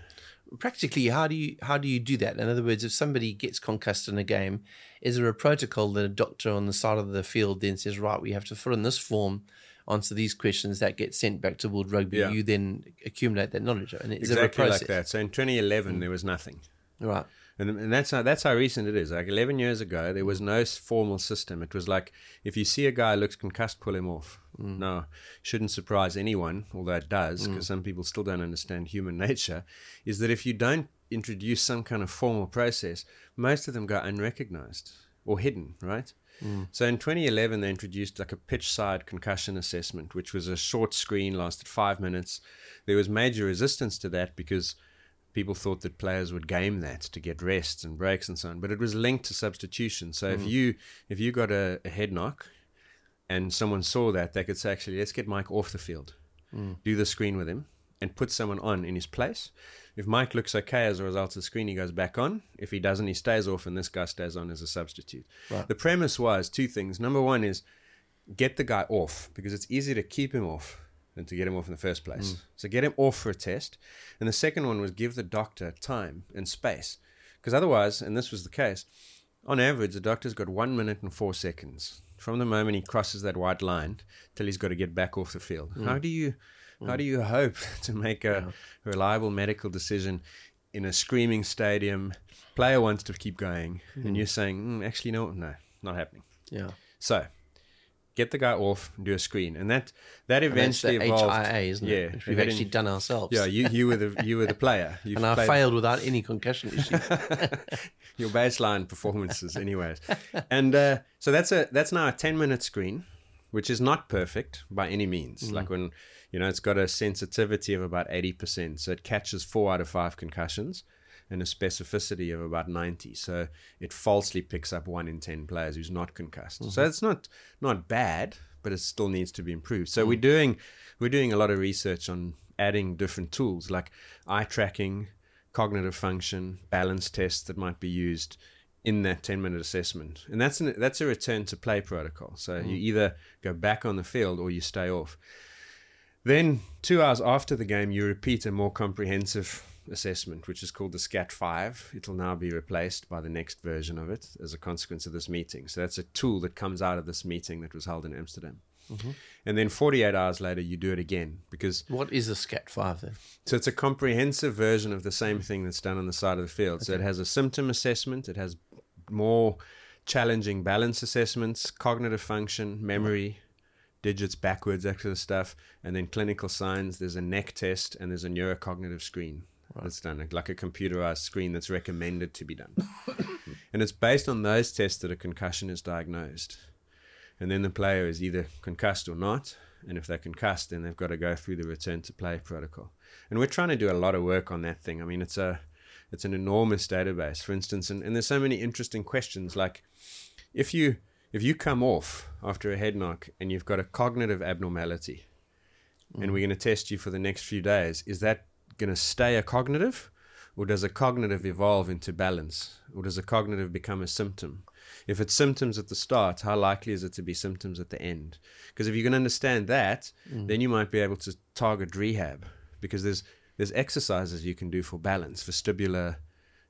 Practically, how do you how do you do that? In other words, if somebody gets concussed in a game, is there a protocol that a doctor on the side of the field then says, right, we have to fill in this form, answer these questions that get sent back to World Rugby. Yeah. You then accumulate that knowledge, and is Exactly like that. So in 2011, mm. there was nothing. Right. And, and that's how, that's how recent it is. Like 11 years ago, there was no formal system. It was like if you see a guy who looks concussed, pull him off. Mm. No, shouldn't surprise anyone, although it does, because mm. some people still don't understand human nature. Is that if you don't introduce some kind of formal process, most of them go unrecognized or hidden, right? Mm. So in 2011, they introduced like a pitch side concussion assessment, which was a short screen, lasted five minutes. There was major resistance to that because people thought that players would game that to get rests and breaks and so on. But it was linked to substitution. So if hmm. you if you got a, a head knock and someone saw that, they could say, actually, let's get Mike off the field, hmm. do the screen with him, and put someone on in his place. If Mike looks okay as a result of the screen, he goes back on. If he doesn't, he stays off, and this guy stays on as a substitute. Right. The premise was two things. Number one is get the guy off because it's easy to keep him off than to get him off in the first place. Mm. So get him off for a test. And the second one was give the doctor time and space. Because otherwise, and this was the case, on average, the doctor's got one minute and four seconds from the moment he crosses that white line till he's got to get back off the field. Mm. How do you how mm. do you hope to make a reliable medical decision in a screaming stadium? Player wants to keep going, and you're saying, mm, actually, no, no, not happening. Yeah. So, get the guy off, and do a screen, and that that And eventually evolved. HIA, isn't yeah, it? Which we've actually done ourselves. Yeah, you you were the you were the player. You've and I played- failed without any concussion issue. your baseline performances, anyways. And uh, so that's a that's now a ten minute screen, which is not perfect by any means. Like when you know it's got a sensitivity of about eighty percent, so it catches four out of five concussions, and a specificity of about ninety. So it falsely picks up one in ten players who's not concussed. So mm-hmm. it's not not bad, but it still needs to be improved. So we're mm. doing we're doing a lot of research on adding different tools like eye tracking cognitive function, balance tests that might be used in that 10 minute assessment. And that's an, that's a return to play protocol. So you mm. either go back on the field or you stay off. Then, two hours after the game, you repeat a more comprehensive assessment, which is called the SCAT 5. It'll now be replaced by the next version of it as a consequence of this meeting. So that's a tool that comes out of this meeting that was held in Amsterdam. Mm-hmm. And then 48 hours later, you do it again because what is a SCAT 5 then? so it's a comprehensive version of the same thing that's done on the side of the field. So it has a symptom assessment, it has more challenging balance assessments, cognitive function, memory, digits backwards, that sort of stuff, and then clinical signs. There's a neck test and there's a neurocognitive screen that's done, like a computerized screen that's recommended to be done. and it's based on those tests that a concussion is diagnosed. And then the player is either concussed or not. And if they're concussed, then they've got to go through the return to play protocol. And we're trying to do a lot of work on that thing. I mean, it's a it's an enormous database, for instance, and, and there's so many interesting questions. Like if you if you come off after a head knock and you've got a cognitive abnormality, and mm. we're going to test you for the next few days, is that going to stay a cognitive, or does a cognitive evolve into balance, or does a cognitive become a symptom? If it's symptoms at the start, how likely is it to be symptoms at the end? Because if you can understand that, then you might be able to target rehab because there's there's exercises you can do for balance, vestibular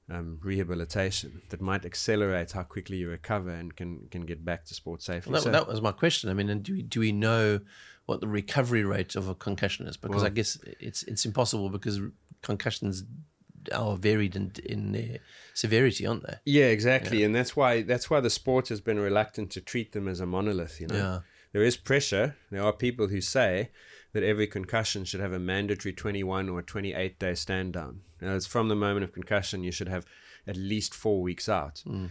um, rehabilitation that might accelerate how quickly you recover and can can get back to sport safely. Well, that, So- that was my question. I mean, and do we, do we know what the recovery rate of a concussion is? Because I guess it's it's impossible because concussions are varied in, in their severity, aren't they? Yeah, exactly, and that's why that's why the sport has been reluctant to treat them as a monolith. You know, Yeah. there is pressure. There are people who say that every concussion should have a mandatory 21 or 28 day stand down. Now, it's from the moment of concussion you should have at least four weeks out. Mm.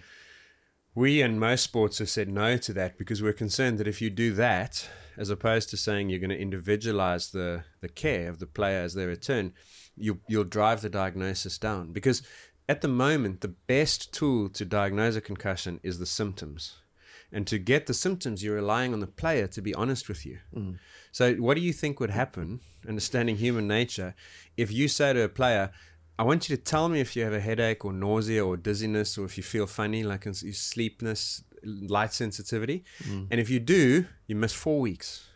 We and most sports have said no to that because we're concerned that if you do that, as opposed to saying you're going to individualize the, the care of the player as they return, you, you'll drive the diagnosis down. Because at the moment, the best tool to diagnose a concussion is the symptoms. And to get the symptoms, you're relying on the player to be honest with you. Mm. So, what do you think would happen, understanding human nature, if you say to a player, I want you to tell me if you have a headache or nausea or dizziness or if you feel funny, like sleepiness, light sensitivity. And if you do, you miss four weeks.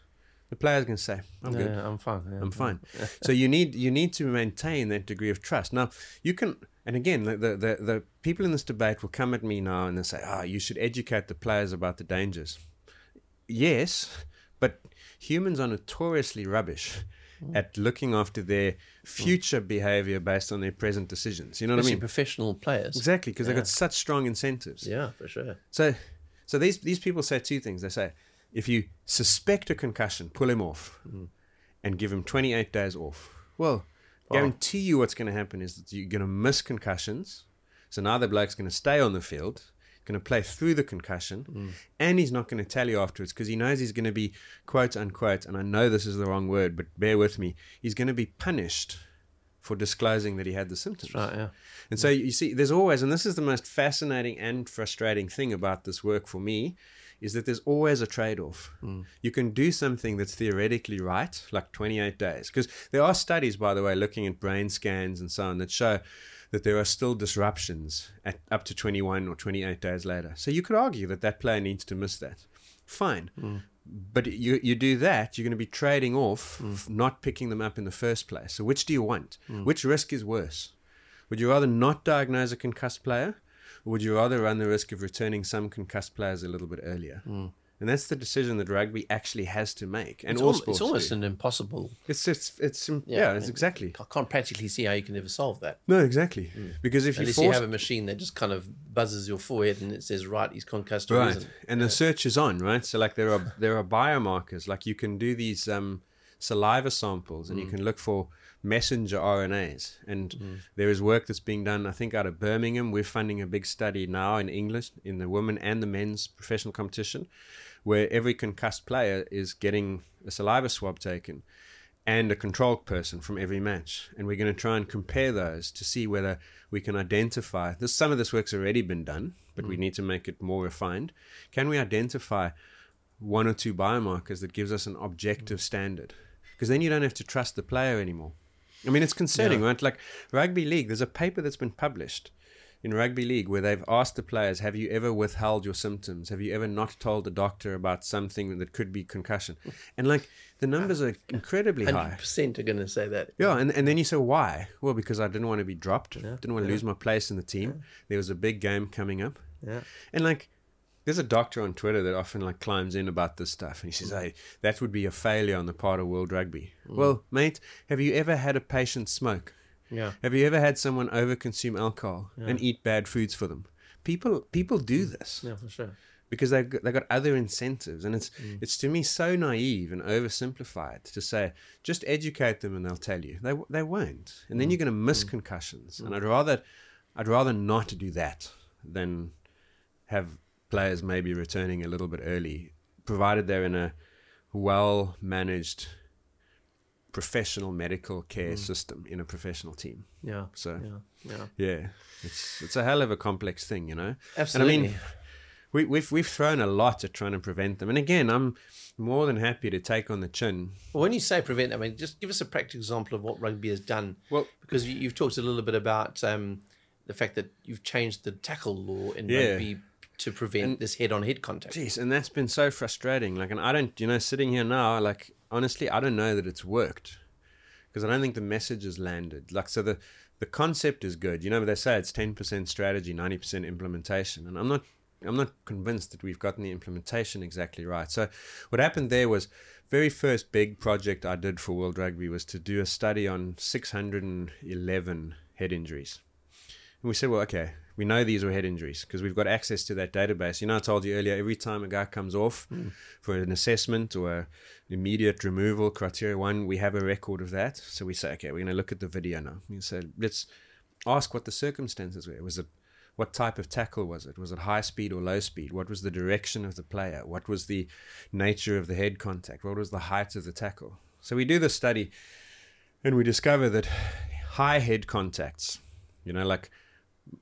The player's going to say, I'm good. Yeah, I'm fine. yeah. I'm fine. so you need you need to maintain that degree of trust. Now you can, and again, the the, the, the people in this debate will come at me now and they say, "Ah, you should educate the players about the dangers." Yes, but humans are notoriously rubbish at looking after their future behavior based on their present decisions. You know what I Especially mean? professional players. Exactly, because they've got such strong incentives. Yeah, for sure. So, so these these people say two things. They say, if you suspect a concussion, pull him off, and give him 28 days off. Well, guarantee you what's going to happen is that you're going to miss concussions. So now the bloke's going to stay on the field, going to play through the concussion, and he's not going to tell you afterwards because he knows he's going to be quote unquote, and I know this is the wrong word, but bear with me. He's going to be punished for disclosing that he had the symptoms. Right, yeah. And so you see, there's always, and this is the most fascinating and frustrating thing about this work for me, is that there's always a trade off. Hmm. You can do something that's theoretically right, like 28 days. Because there are studies, by the way, looking at brain scans and so on that show that there are still disruptions at up to 21 or 28 days later. So you could argue that that player needs to miss that. Fine. Hmm. But you, you do that, you're going to be trading off hmm. f- not picking them up in the first place. So which do you want? Hmm. Which risk is worse? Would you rather not diagnose a concussed player, or would you rather run the risk of returning some concussed players a little bit earlier? Hmm. And that's the decision that rugby actually has to make, and It's, all al- sports it's almost do. an impossible. It's it's it's yeah, it's exactly. I can't practically see how you can ever solve that. no exactly. Mm. Because if you Unless you force have a machine that just kind of buzzes your forehead and it says, right, he's concussed right. and the search is on right? So like there are there are biomarkers. Like you can do these um, saliva samples and you mm. can look for messenger RNAs. And mm. there is work that's being done I think out of Birmingham. We're funding a big study now in English in the women and the men's professional competition where every concussed player is getting a saliva swab taken and a control person from every match. And we're going to try and compare those to see whether we can identify this. Some of this work's already been done, but we mm. need to make it more refined. Can we identify one or two biomarkers that gives us an objective mm. standard? Because then you don't have to trust the player anymore. I mean, it's concerning, right? Like rugby league, there's a paper that's been published in rugby league where they've asked the players, "Have you ever withheld your symptoms? Have you ever not told the doctor about something that could be concussion?" And like the numbers are incredibly high. 100% are going to say that. Yeah, and, and then you say why? Well, because I didn't want to be dropped, didn't want to lose my place in the team. There was a big game coming up, Yeah. and like, there's a doctor on Twitter that often like climbs in about this stuff, and he says, "Hey, that would be a failure on the part of World Rugby." Mm. Well, mate, have you ever had a patient smoke? Yeah. Have you ever had someone overconsume alcohol and eat bad foods for them? People people do mm. this. Yeah, for sure. because they've got, they've got other incentives, and it's mm. it's to me so naive and oversimplified to say just educate them and they'll tell you. They they won't, and then mm. you're going to miss concussions. And I'd rather I'd rather not do that than have players maybe returning a little bit early, provided they're in a well managed professional medical care system in a professional team. Yeah. So Yeah. Yeah. yeah, it's it's a hell of a complex thing, you know. Absolutely. And I mean, we, we've we've thrown a lot at trying to prevent them, and again, I'm more than happy to take on the chin. Well, when you say prevent, I mean, just give us a practical example of what rugby has done. Well- because you, you've talked a little bit about um, the fact that you've changed the tackle law in Yeah. rugby to prevent this head-on-head contact. Jeez, and that's been so frustrating. Like, and I don't, you know, sitting here now, like honestly, I don't know that it's worked because I don't think the message has landed. Like, so the the concept is good, you know, they say it's ten percent strategy, ninety percent implementation, and I'm not. I'm not convinced that we've gotten the implementation exactly right. So, what happened there was, very first big project I did for World Rugby was to do a study on 611 head injuries. And we said, well, okay, we know these were head injuries because we've got access to that database. You know, I told you earlier, every time a guy comes off hmm. for an assessment or immediate removal criteria one, we have a record of that. So we say, okay, we're going to look at the video now. We say, let's ask what the circumstances were. Was it what type of tackle was it? Was it high speed or low speed? What was the direction of the player? What was the nature of the head contact? What was the height of the tackle? So we do the study and we discover that high head contacts, you know, like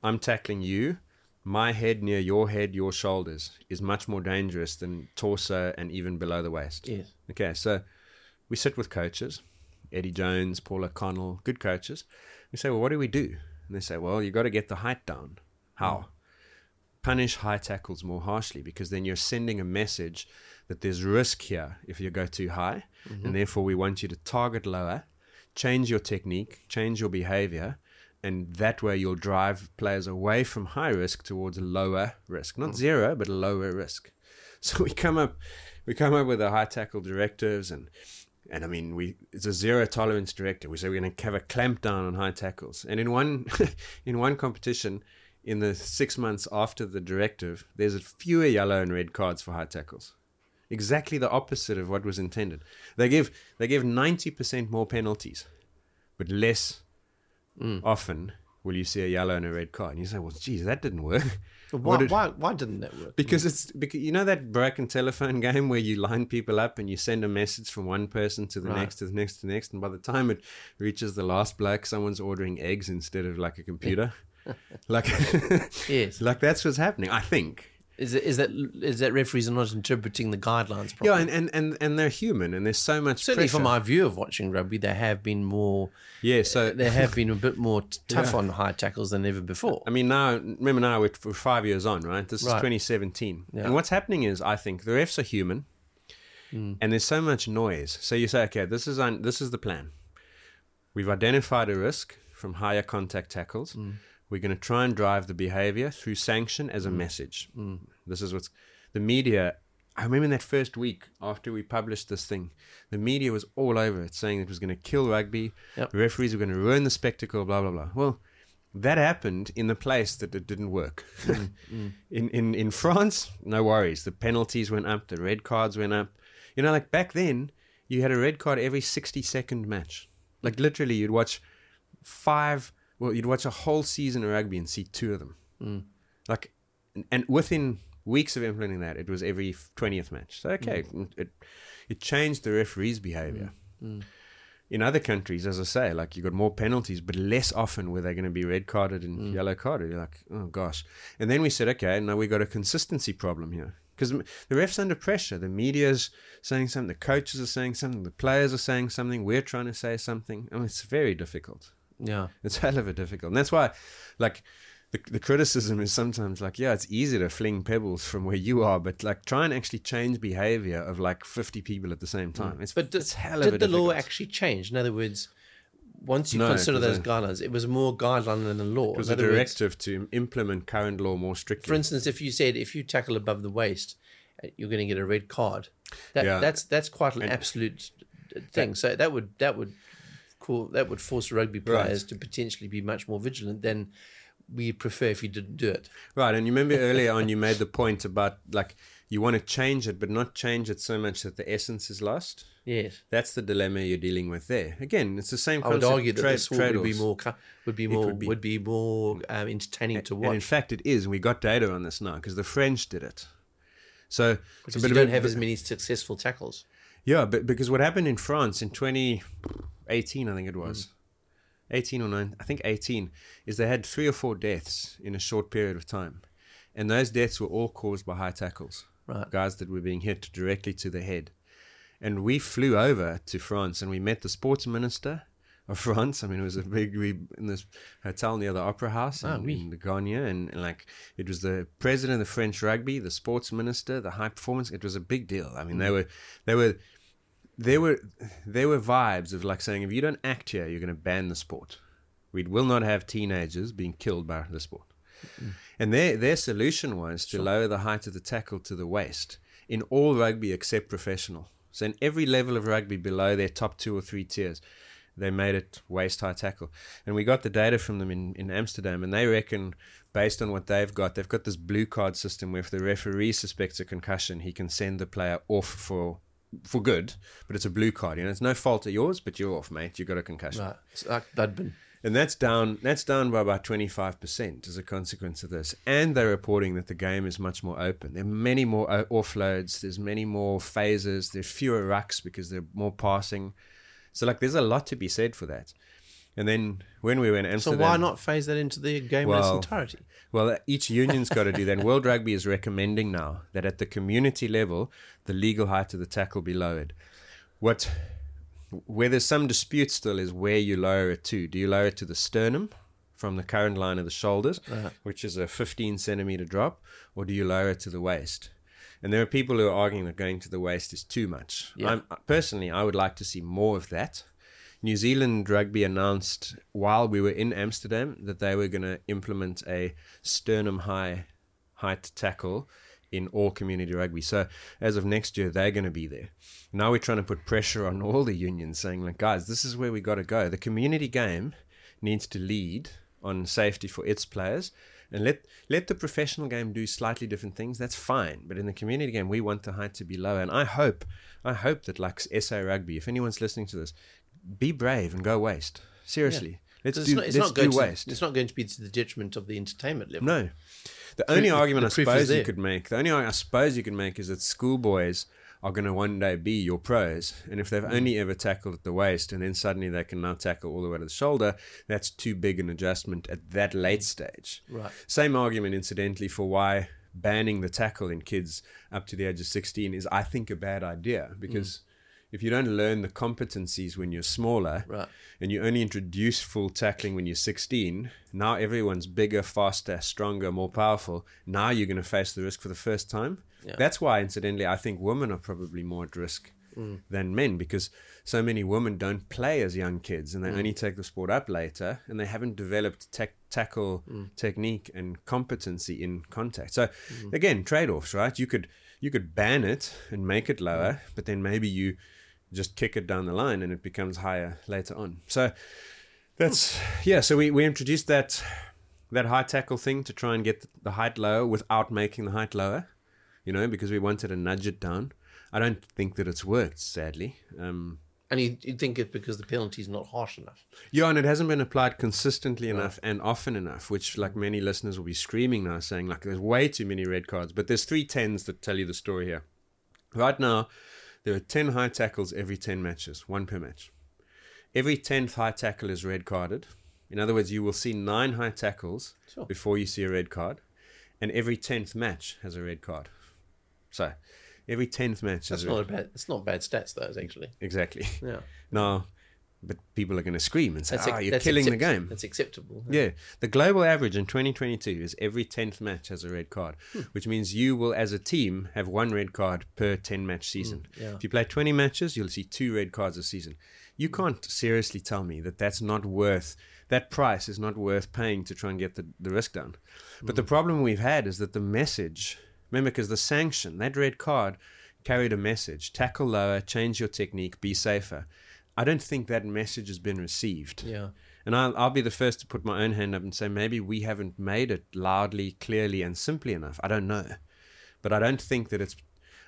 I'm tackling you, my head near your head, your shoulders, is much more dangerous than torso and even below the waist. Yes. Okay, so we sit with coaches, Eddie Jones, Paul O'Connell, good coaches. We say, well, what do we do? And they say, well, you've got to get the height down. How? Punish high tackles more harshly because then you're sending a message that there's risk here if you go too high, and mm-hmm. therefore we want you to target lower, change your technique, change your behavior, and that way you'll drive players away from high risk towards lower risk, not hmm. zero, but lower risk. So we come up, we come up with the high tackle directives, and and I mean we it's a zero tolerance directive. We say we're going to have a clamp down on high tackles, and in one in one competition. In the six months after the directive, there's fewer yellow and red cards for high tackles exactly the opposite of what was intended. They give they give ninety percent more penalties, but less Mm. often will you see a yellow and a red card. And you say, "Well, geez, that didn't work." Why, What did- why, why didn't that work? because it's because you know that broken telephone game where you line people up and you send a message from one person to the Right. next to the next to the next, and by the time it reaches the last bloke, someone's ordering eggs instead of like a computer. like, Yes. like that's what's happening. I think. Is, it, is that is that referees are not interpreting the guidelines properly? Yeah, and, and, and, and they're human, and there's so much Certainly, pressure. from my view of watching rugby, they have been more. yeah, so They have been a bit more tough Yeah. on high tackles than ever before. I mean, now remember now we're, we're five years on, right? This is 2017, Yeah. and what's happening is I think the refs are human, Hmm. and there's so much noise. So you say, okay, this is un- this is the plan. We've identified a risk from higher contact tackles. Hmm. We're going to try and drive the behavior through sanction as a Hmm. message. Mm. This is what's the media I remember in that first week after we published this thing, the media was all over it, saying it was going to kill rugby. Yep. The referees were going to ruin the spectacle. Blah blah blah. Well, that happened in the place that it didn't work. Mm, mm. in, in in France, no worries. The penalties went up, the red cards went up. You know, like back then, you had a red card every sixty second match. Like literally, you'd watch five. Well, you'd watch a whole season of rugby and see two of them. Hmm. Like, and- and within weeks of implementing that, it was every twentieth match. So okay, hmm. it it changed the referees' behavior. Hmm. In other countries, as I say, like you got more penalties, but less often were they going to be red carded and yellow carded. You're like, oh gosh. And then we said, okay, now we've got a consistency problem here because the refs under pressure. The media's saying something, the coaches are saying something, the players are saying something. We're trying to say something. I mean, it's very difficult. Yeah. It's hell of a difficult. And that's why, like, the, the criticism is sometimes like, yeah, it's easy to fling pebbles from where you are, but like, try and actually change behavior of like 50 people at the same time. It's, Mm. But did, it's hell of a did the law actually change? In other words, once you No, consider those guidelines, it was more guideline than a law. It was In a other words, directive to implement current law more strictly. for instance, if you said if you tackle above the waist, uh, you're going to get a red card. That, Yeah. That's that's quite an absolute thing. so that would that would cool that would force rugby players to potentially be much more vigilant than we prefer if you didn't do it. Right, and you remember earlier on you made the point about like you want to change it, but not change it so much that the essence is lost. Yes. That's the dilemma you're dealing with there. Again, it's the same I would argue that trade- sport would be more would be more would would be. be, more um, entertaining to And in fact, it is. We got data on this now because the French did it. So, because bit you don't have as many successful tackles. Yeah, but because what happened in France in 2018, I think it was, 18 or 9, I think 18, is they had three or four deaths in a short period of time. And those deaths were all caused by high tackles. Right. Guys that were being hit directly to the head. And we flew over to France and we met the sports minister of France. I mean, it was a big, we in this hotel near the Opera House ah, in, oui. in. And, and like, it was the president of French rugby, the sports minister, the high performance. It was a big deal. I mean, they mm. were, they were, there were there were vibes of like saying if you don't act here, you're going to ban the sport. We will not have teenagers being killed by the sport. Mm. And their their solution was to lower the height of the tackle to the waist in all rugby except professional. So in every level of rugby below their top two or three tiers, they made it waist high tackle. And we got the data from them in, in Amsterdam, and they reckon based on what they've got, they've got this blue card system where if the referee suspects a concussion, he can send the player off for for good, but it's a blue card. You know, it's no fault of yours, but you're off, mate. You got a concussion. Right. It's like Budbin. And that's down that's down by about twenty five percent as a consequence of this. And they're reporting that the game is much more open. There are many more uh, offloads, there's many more phases, there's fewer rucks because they're more passing. So like there's a lot to be said for that. And then when we were in So why not phase that into the game in its entirety? well, each union's got to do that. And World Rugby is recommending now that at the community level, the legal height of the tackle be lowered. What, where there's some dispute still is where you lower it to. Do you lower it to the sternum from the current line of the shoulders, uh-huh. which is a 15 centimeter drop, or do you lower it to the waist? And there are people who are arguing that going to the waist is too much. Yeah. I'm, personally, I would like to see more of that. New Zealand Rugby announced while we were in Amsterdam that they were going to implement a sternum high height tackle in all community rugby. So as of next year, they're going to be there. Now we're trying to put pressure on all the unions, saying like, guys, this is where we got to go. The community game needs to lead on safety for its players. And let let the professional game do slightly different things. That's fine, but in the community game, we want the height to be lower. And I hope, I hope that like SA Rugby, if anyone's listening to this, be brave and go waist. Seriously, let's It's do not, it's let's not going do to, waist. It's not going to be to the detriment of the entertainment level. No. The only the- argument the I suppose you could make, the only I suppose you could make is that schoolboys are going to one day be your pros. And if they've Mm. only ever tackled at the waist and then suddenly they can now tackle all the way to the shoulder, that's too big an adjustment at that late stage. Right. Same argument, incidentally, for why banning the tackle in kids up to the age of 16 is, I think, a bad idea because. If you don't learn the competencies when you're smaller, Right. and you only introduce full tackling when you're 16, now everyone's bigger, faster, stronger, more powerful. Now you're going to face the risk for the first time. Yeah. That's why, incidentally, I think women are probably more at risk mm. than men because so many women don't play as young kids and they mm. only take the sport up later and they haven't developed tac tackle mm. technique and competency in contact. So, again, trade offs, right? You could. you could ban it and make it lower, but then maybe you just kick it down the line and it becomes higher later on. So that's yeah. So we we introduced that that high tackle thing to try and get the height lower without making the height lower. You know, because we wanted to nudge it down. I don't think that it's worked, sadly. Um, And you, you think it's because the penalty is not harsh enough. yeah, and it hasn't been applied consistently enough and often enough, which like many listeners will be screaming now, saying like there's way too many red cards. But there's three tens that tell you the story here. Right now, there are ten high tackles every ten matches, one per match. Every tenth high tackle is red carded. In other words, you will see nine high tackles Sure. before you see a red card, and every tenth match has a red card. So, every tenth match That's has a not red a bad. It's not bad stats, though. Actually, exactly. yeah. No, but people are going to scream and say, That's "Ah, ac- you're killing the game." That's acceptable. Yeah, the global average in 2022 is every 10th match has a red card, Hmm. which means you will, as a team, have one red card per 10 match season. Hmm, yeah. If you play 20 matches, you'll see two red cards a season. You can't seriously tell me that that's not worth, that price is not worth paying to try and get the, the risk down. But the Hmm. problem we've had is that the message, remember, because the sanction, that red card carried a message tackle lower, change your technique, be safer. I don't think that message has been received. Yeah. And I'll, I'll be the first to put my own hand up and say maybe we haven't made it loudly, clearly, and simply enough. I don't know. But I don't think that it's,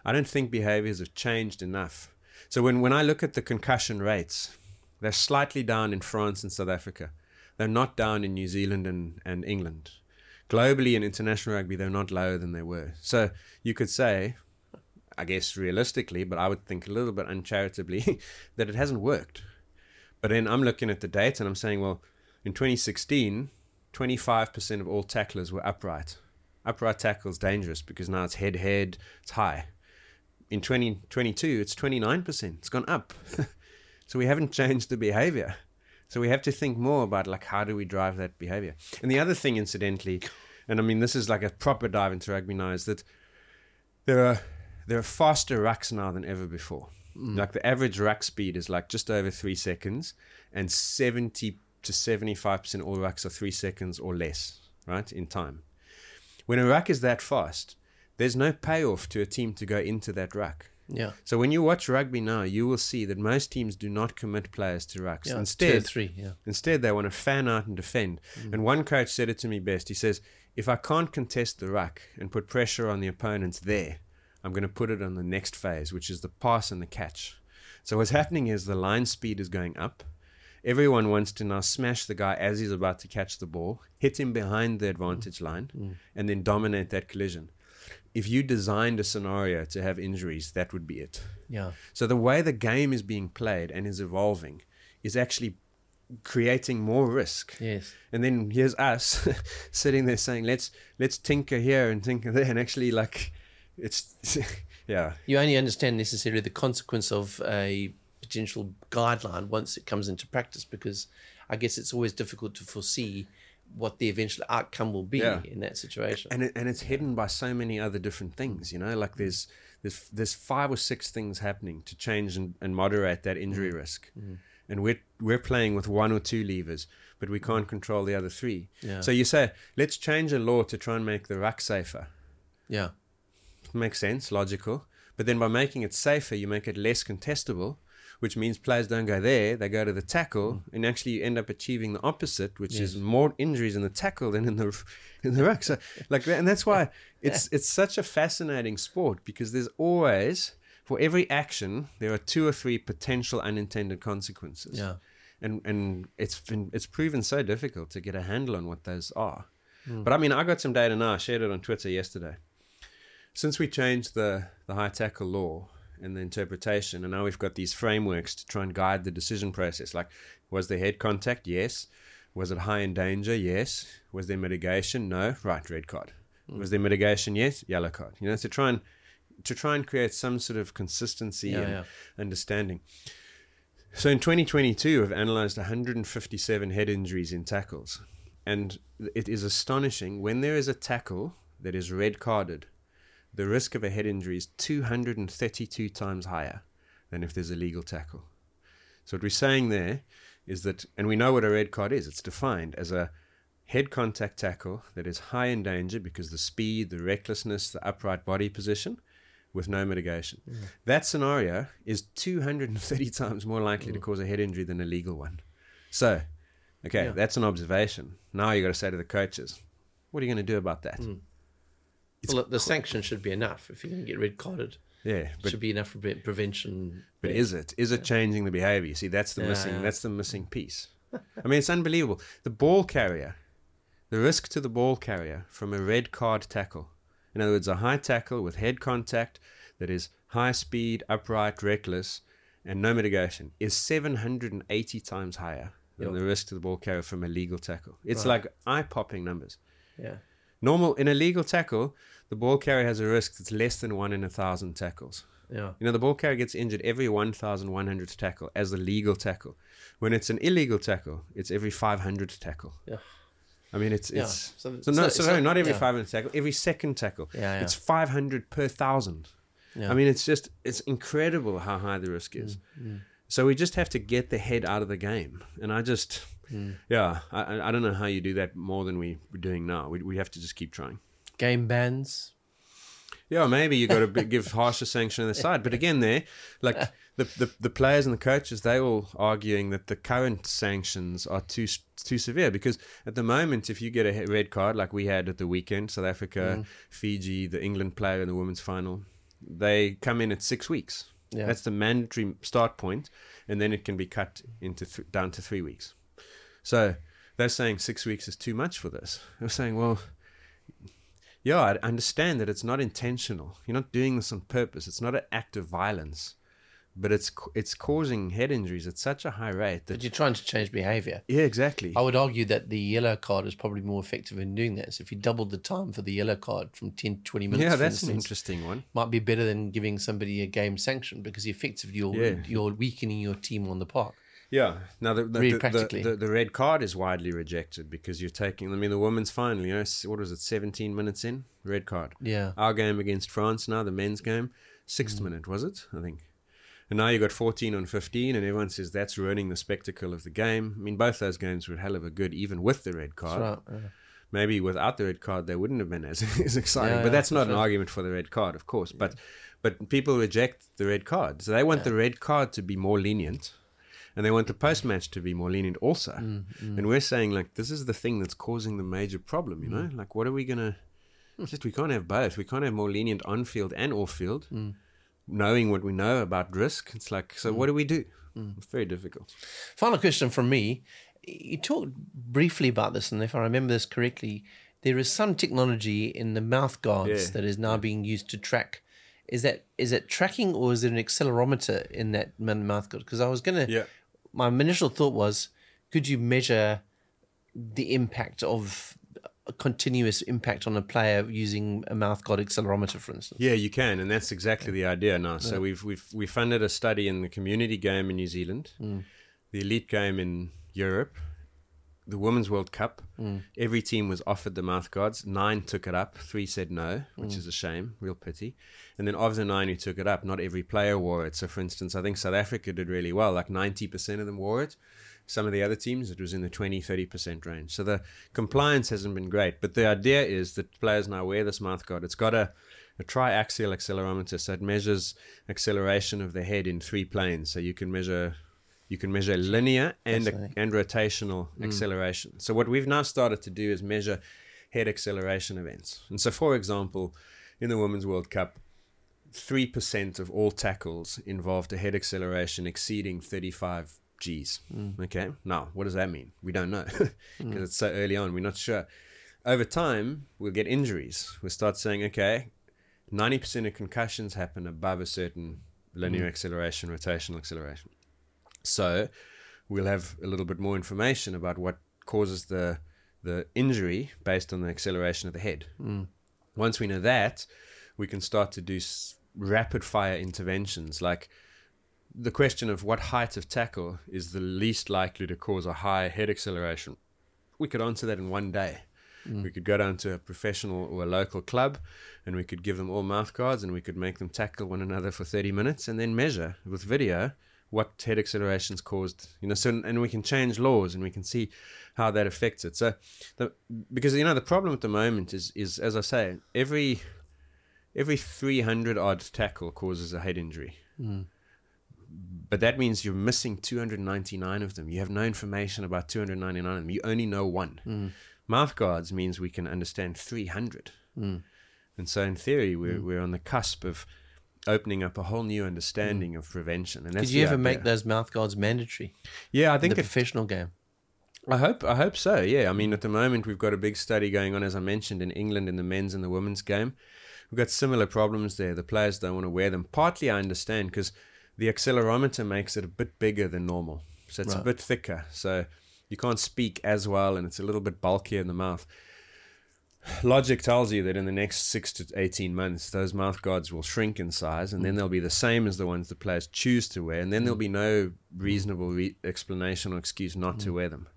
I don't think behaviors have changed enough. So when, when I look at the concussion rates, they're slightly down in France and South Africa. They're not down in New Zealand and, and England. Globally in international rugby, they're not lower than they were. So you could say, I guess realistically, but I would think a little bit uncharitably, that it hasn't worked. But then I'm looking at the data and I'm saying, well, in 2016, 25% of all tacklers were upright. Upright tackle is dangerous because now it's head head, it's high. In 2022, it's 29%. It's gone up. so we haven't changed the behavior. So we have to think more about like how do we drive that behavior. And the other thing, incidentally, and I mean this is like a proper dive into rugby now, is that there are there are faster rucks now than ever before. Mm. Like the average ruck speed is like just over three seconds, and seventy to seventy five percent all rucks are three seconds or less, right, in time. When a ruck is that fast, there's no payoff to a team to go into that ruck. Yeah. So when you watch rugby now, you will see that most teams do not commit players to rucks. Yeah. Instead, three. Yeah. Instead, they want to fan out and defend. Mm. And one coach said it to me best. He says, If I can't contest the ruck and put pressure on the opponents there, I'm going to put it on the next phase, which is the pass and the catch. So what's happening is the line speed is going up. Everyone wants to now smash the guy as he's about to catch the ball, hit him behind the advantage line, mm. Mm. and then dominate that collision. If you designed a scenario to have injuries, that would be it. Yeah. So the way the game is being played and is evolving is actually creating more risk. Yes. And then here's us sitting there saying, "Let's let's tinker here and tinker there," and actually, like, it's yeah, You only understand necessarily the consequence of a potential guideline once it comes into practice because I guess it's always difficult to foresee what the eventual outcome will be Yeah. in that situation. and it, and it's hidden by so many other different things. You know, like there's there's there's five or six things happening to change and, and moderate that injury mm. risk. Mm. And we're we're playing with one or two levers, but we can't control the other three. Yeah. So you say, let's change a law to try and make the ruck safer. yeah. Makes sense, logical. But then by making it safer, you make it less contestable, which means players don't go there, they go to the tackle, hmm. and actually you end up achieving the opposite, which is more injuries in the tackle than in the in the ruck. So like that, and that's why it's it's such a fascinating sport because there's always for every action there are two or three potential unintended consequences. Yeah. And and it's been it's proven so difficult to get a handle on what those are. Hmm. But I mean, I got some data now. I shared it on Twitter yesterday since we changed the, the high tackle law and the interpretation, and now we've got these frameworks to try and guide the decision process. Like, was there head contact? Yes. Was it high in danger? Yes. Was there mitigation? No. Right, red card. Hmm. Was there mitigation? Yes. Yellow card. You know, to try and to try and create some sort of consistency Yeah, and yeah. understanding. So in 2022, we've analyzed 157 head injuries in tackles. And it is astonishing when there is a tackle that is red carded, the risk of a head injury is 232 times higher than if there's a legal tackle. So what we're saying there is that, and we know what a red card is, it's defined as a head contact tackle that is high in danger because the speed, the recklessness, the upright body position with no mitigation. That scenario is 230 times more likely Mm. to cause a head injury than a legal one. So, okay, Yeah. that's an observation. Now you've got to say to the coaches, what are you going to do about that? Mm. Well, the sanction should be enough. If you're going to get red carded, Yeah, it but should be enough for prevention. But is it? Is it changing the behavior? See, that's the Yeah, missing. yeah. That's the missing piece. I mean, it's unbelievable. The ball carrier, the risk to the ball carrier from a red card tackle. In other words, a high tackle with head contact that is high speed, upright, reckless, and no mitigation is 780 times higher than Yep. the risk to the ball carrier from a legal tackle. It's Right. like eye popping numbers. Yeah. Normal in a legal tackle, the ball carrier has a risk that's less than one in a thousand tackles. Yeah. You know, the ball carrier gets injured every 1,100 tackle as the legal tackle. When it's an illegal tackle, it's every 500 tackle. Yeah. I mean, it's Yeah. it's So no, not- so no, not- not every yeah. 500 tackle, every second tackle. Yeah, yeah. It's 500 per thousand. Yeah. I mean, it's just it's incredible how high the risk is. Mm, So we just have to get the head out of the game, and I just, Mm. yeah, I, I- I don't know how you do that more than we, we're doing now. We we have to just keep trying. Game bans. Yeah, maybe you got to give harsher sanction on the side. But again, there, like the, the the players and the coaches, they all arguing that the current sanctions are too too severe because at the moment, if you get a red card like we had at the weekend, South Africa, mm. Fiji, the England player in the women's final, they come in at six weeks. Yeah. That's the mandatory start point, and then it can be cut into th- down to three weeks. So they're saying six weeks is too much for this. They're saying, well, yeah, I understand that it's not intentional. You're not doing this on purpose. It's not an act of violence, but it's it's causing head injuries at such a high rate But that you're trying to change behavior. yeah, exactly. I would argue that the yellow card is probably more effective in doing that. So if you doubled the time for the yellow card from 10 to 20 minutes, yeah, that's an interesting one. might be better than giving somebody a game sanction because effectively you're, Yeah. you're weakening your team on the park. Yeah. Now the the, Really the, the, the, red card is widely rejected because you're taking. I mean, the women's final. You know, what was it? 17 minutes in, red card. Yeah. Our game against France now, the men's game, sixth mm. minute was it? I think. And now you've got 14 on 15, and everyone says that's ruining the spectacle of the game. I mean, both those games were hell of a good, even with the red card. That's right. yeah. Maybe without the red card, they wouldn't have been as, as exciting. Yeah, but that's not an sure. argument for the red card, of course. But but people reject the red card, so they want the red card to be more lenient, and they want the post match to be more lenient also. Mm, And we're saying like this is the thing that's causing the major problem. You Mm. know, like what are we gonna? Just we can't have both. We can't have more lenient on field and off field. Mm. Knowing what we know about risk, it's like so. What do we do? Mm. It's very difficult. Final question from me. You talked briefly about this, and if I remember this correctly, there is some technology in the mouth guards Yeah. that is now being used to track. Is that is it tracking or is it an accelerometer in that mouth guard? Because I was gonna. Yeah. My initial thought was, could you measure the impact of a continuous impact on a player using a mouth guard accelerometer, for instance? Yeah, you can, and that's exactly the idea now. So we've we've we funded a study in the community game in New Zealand, mm. the elite game in Europe, the Women's World Cup. Mm. Every team was offered the mouth guards. Nine took it up. Three said no, which mm. is a shame, real pity. And then of the nine who took it up, not every player wore it. So, for instance, I think South Africa did really well. Like ninety percent of them wore it. Some of the other teams, it was in the 20, 30% range. So the compliance hasn't been great. But the idea is that players now wear this mouth guard. It's got a, a triaxial accelerometer, so it measures acceleration of the head in three planes. So you can measure you can measure linear and Fascinating. and rotational mm. acceleration. So what we've now started to do is measure head acceleration events. And so, for example, in the Women's World Cup, three percent of all tackles involved a head acceleration exceeding 35 Gs. Mm. Okay, now what does that mean? We don't know mm. because it's so early on. We're not sure. Over time, we'll get injuries. We'll start saying, okay, 90% of concussions happen above a certain linear acceleration, rotational acceleration. So we'll have a little bit more information about what causes the the injury based on the acceleration of the head. Hmm. Once we know that, we can start to do s- rapid fire interventions like the question of what height of tackle is the least likely to cause a high head acceleration. We could answer that in one day. Hmm. We could go down to a professional or a local club and we could give them all mouth guards and we could make them tackle one another for 30 minutes and then measure with video what head accelerations caused. You know, so and we can change laws and we can see how that affects it. So, the, because you know the problem at the moment is is as I say, every every 300 odd tackle causes a head injury. Hmm. But that means you're missing 299 of them. You have no information about 299 of them. You only know one. Hmm. Mouth guards means we can understand 300. Hmm. And so, in theory, we're, we're on the cusp of opening up a whole new hmm. understanding of prevention. And that's Did you ever make those mouth guards mandatory Yeah, I in think the it, professional game? I hope I hope so. Yeah, I mean, at the moment we've got a big study going on, as I mentioned, in England in the men's and the women's game. We've got similar problems there. The players don't want to wear them. Partly, I understand because the accelerometer makes it a bit bigger than normal, so it's a bit thicker. So you can't speak as well, and it's a little bit bulkier in the mouth. Logic tells you that in the next six to 18 months, those mouth guards will shrink in size and then mm. they'll be the same as the ones the players choose to wear. And then there'll mm. be no reasonable re- explanation or excuse not to mm. wear them.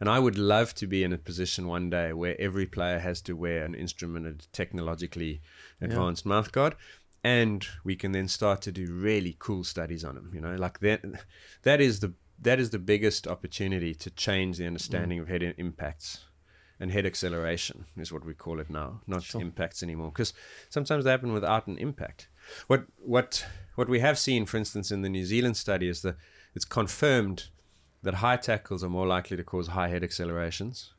And I would love to be in a position one day where every player has to wear an instrumented, technologically advanced mouth guard. And we can then start to do really cool studies on them. You know, like that. That is the that is the biggest opportunity to change the understanding of head impacts and head acceleration is what we call it now, not impacts anymore. Because sometimes they happen without an impact. What what what we have seen, for instance, in the New Zealand study is that it's confirmed that high tackles are more likely to cause high head accelerations.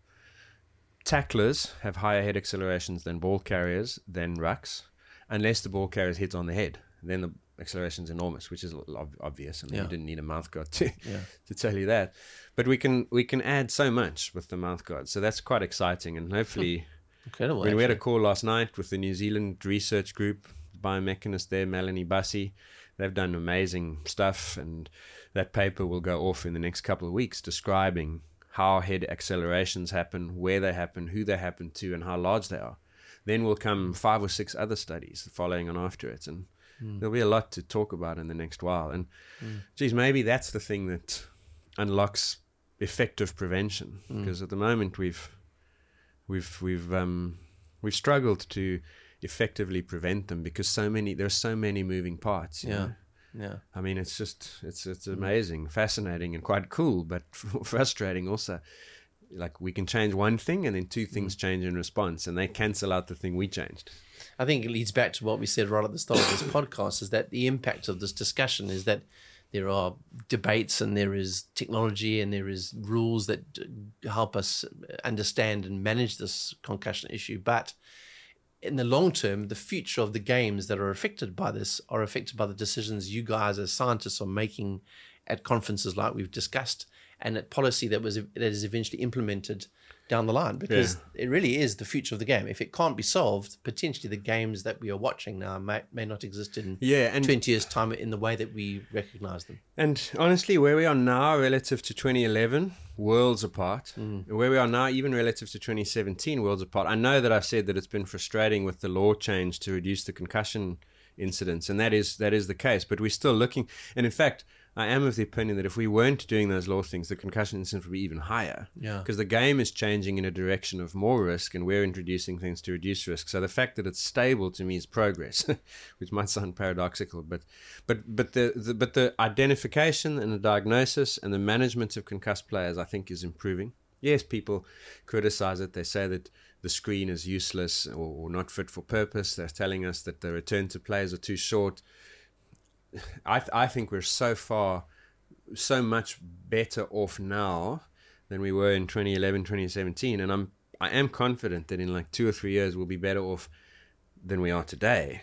Tacklers have higher head accelerations than ball carriers than rucks, unless the ball carriers hit on the head. Then the acceleration is enormous, which is obvious. I mean, Yeah. you didn't need a mouth guard to Yeah. to tell you that. But we can we can add so much with the mouth guard, so that's quite exciting. And hopefully, hmm. Incredible. I mean, we had a call last night with the New Zealand research group, biomechanist there, Melanie Bussey. They've done amazing stuff, and that paper will go off in the next couple of weeks describing how head accelerations happen, where they happen, who they happen to, and how large they are. Then will come five or six other studies following on after it, and hmm. there'll be a lot to talk about in the next while. And hmm. geez, maybe that's the thing that unlocks effective prevention, hmm. because at the moment we've we've we've um, we've struggled to effectively prevent them because so many there's so many moving parts. Yeah. know. Yeah. I mean, it's just it's it's hmm. amazing, fascinating, and quite cool, but frustrating also. Like we can change one thing, and then two things hmm. change in response, and they cancel out the thing we changed. I think it leads back to what we said right at the start of this podcast is that the impact of this discussion is that there are debates and there is technology and there is rules that help us understand and manage this concussion issue. But in the long term, the future of the games that are affected by this are affected by the decisions you guys as scientists are making at conferences like we've discussed and at policy that was that is eventually implemented down the line because it really is the future of the game. If it can't be solved, potentially the games that we are watching now may, may not exist in Yeah, and 20 years' time in the way that we recognize them. And honestly, where we are now relative to 2011, worlds apart. And Where we are now, even relative to 2017, worlds apart. I know that I've said that it's been frustrating with the law change to reduce the concussion incidents, and that is that is the case. But we're still looking. And in fact, I am of the opinion that if we weren't doing those law things, the concussion incidents would be even higher. Yeah. Because the game is changing in a direction of more risk, and we're introducing things to reduce risk. So the fact that it's stable to me is progress, which might sound paradoxical, but but but the, the but the identification and the diagnosis and the management of concussed players, I think, is improving. Yes, people criticize it. They say that the screen is useless or, or not fit for purpose. They're telling us that the return to players are too short. I th- I think we're so far, so much better off now than we were in 2011, 2017, and I'm I am confident that in like two or three years we'll be better off than we are today.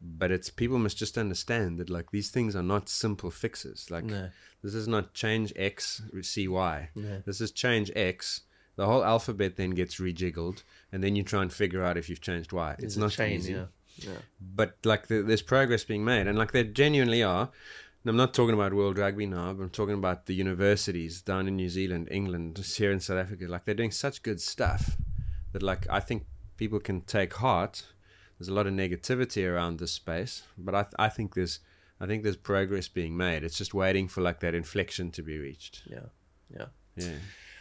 But it's people must just understand that like these things are not simple fixes. Like No. this is not change X see Y. This is change X. The whole alphabet then gets rejiggled, and then you try and figure out if you've changed Y. It's a not chain, easy yeah. Yeah. but like the, there's progress being made, and like there genuinely are. And I'm not talking about World Rugby now, but I'm talking about the universities down in New Zealand, England, just here in South Africa. Like they're doing such good stuff that like I think people can take heart. There's a lot of negativity around this space, but I I think there's I think there's progress being made. It's just waiting for like that inflection to be reached. Yeah. Yeah. Yeah.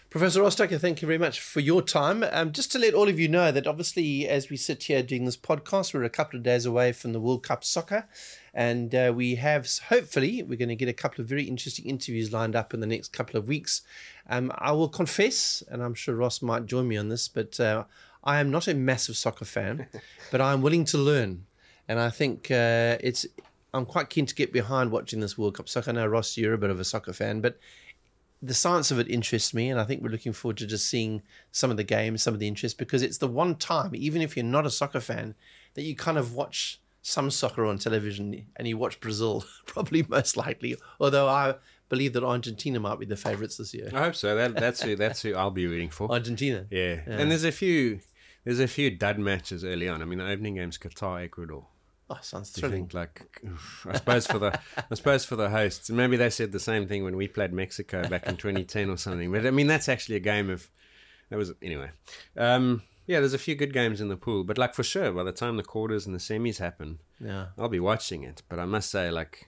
Professor Ross Tucker, thank you very much for your time. Um, just to let all of you know that obviously, as we sit here doing this podcast, we're a couple of days away from the World Cup soccer. And uh, we have, hopefully, we're going to get a couple of very interesting interviews lined up in the next couple of weeks. Um, I will confess, and I'm sure Ross might join me on this, but uh, I am not a massive soccer fan, but I'm willing to learn. and I think uh, it's. I'm quite keen to get behind watching this World Cup soccer. I know Ross, you're a bit of a soccer fan, but the science of it interests me, and I think we're looking forward to just seeing some of the games, some of the interest, because it's the one time, even if you're not a soccer fan, that you kind of watch some soccer on television and you watch Brazil, probably most likely. Although I believe that Argentina might be the favourites this year. I hope so. That, that's who that's who I'll be rooting for. Argentina. Yeah. and there's a few there's a few dud matches early on. I mean, the opening game's Qatar, Ecuador. Oh, sounds thrilling. think like, I suppose for the, I suppose for the hosts, maybe they said the same thing when we played Mexico back in 2010 or something. But I mean, that's actually a game of, that was anyway. Um, yeah, there's a few good games in the pool, but like for sure, by the time the quarters and the semis happen, Yeah. I'll be watching it. But I must say, like,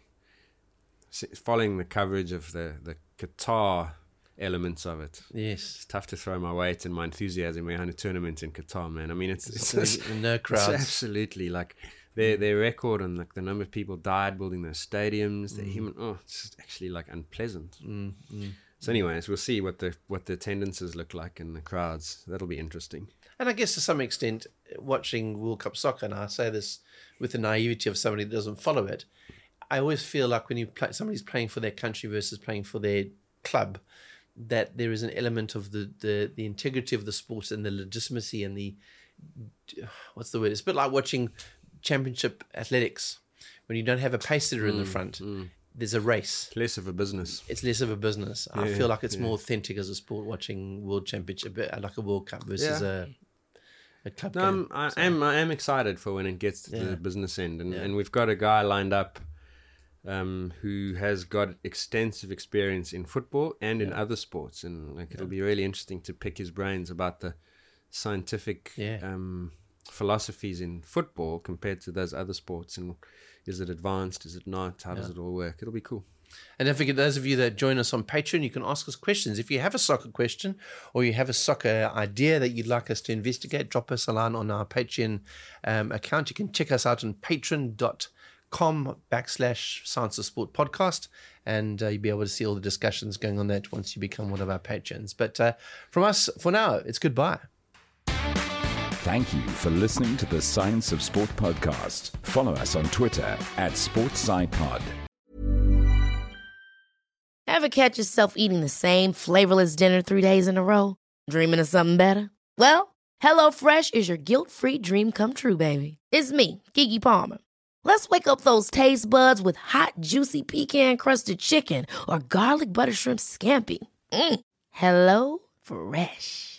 following the coverage of the the Qatar elements of it, Yes. it's tough to throw my weight and my enthusiasm behind a tournament in Qatar, man. I mean, it's it's, So, it's, no it's absolutely like their mm. their record and like the number of people died building those stadiums. Mm. The human oh, it's actually like unpleasant. Mm, mm. So, anyways, we'll see what the what the attendances look like in the crowds. That'll be interesting. And I guess to some extent, watching World Cup soccer, and I say this with the naivety of somebody that doesn't follow it, I always feel like when you play, somebody's playing for their country versus playing for their club, that there is an element of the, the, the integrity of the sport and the legitimacy and the what's the word? It's a bit like watching championship athletics when you don't have a pace setter in the front. There's a race. Less of a business. It's less of a business. I feel like it's more authentic as a sport watching World Championship, like a World Cup versus Yeah. a a club No, game. I'm, I am I am excited for when it gets to Yeah. the business end, and, Yeah. and we've got a guy lined up um, who has got extensive experience in football and in other sports, and like it'll be really interesting to pick his brains about the scientific Yeah. um, philosophies in football compared to those other sports, and is it advanced? Is it not? How does it all work? It'll be cool. And don't forget, those of you that join us on Patreon, you can ask us questions. If you have a soccer question or you have a soccer idea that you'd like us to investigate, drop us a line on our Patreon um, account. You can check us out on patreon.com backslash Science of Sport podcast, and uh, you'll be able to see all the discussions going on that once you become one of our patrons. But uh, from us, for now, it's goodbye. Thank you for listening to the Science of Sport podcast. Follow us on Twitter at SportsSciPod. Ever catch yourself eating the same flavorless dinner three days in a row? Dreaming of something better? Well, HelloFresh is your guilt free dream come true, baby. It's me, Keke Palmer. Let's wake up those taste buds with hot, juicy pecan crusted chicken or garlic butter shrimp scampi. Mm. Hello Fresh.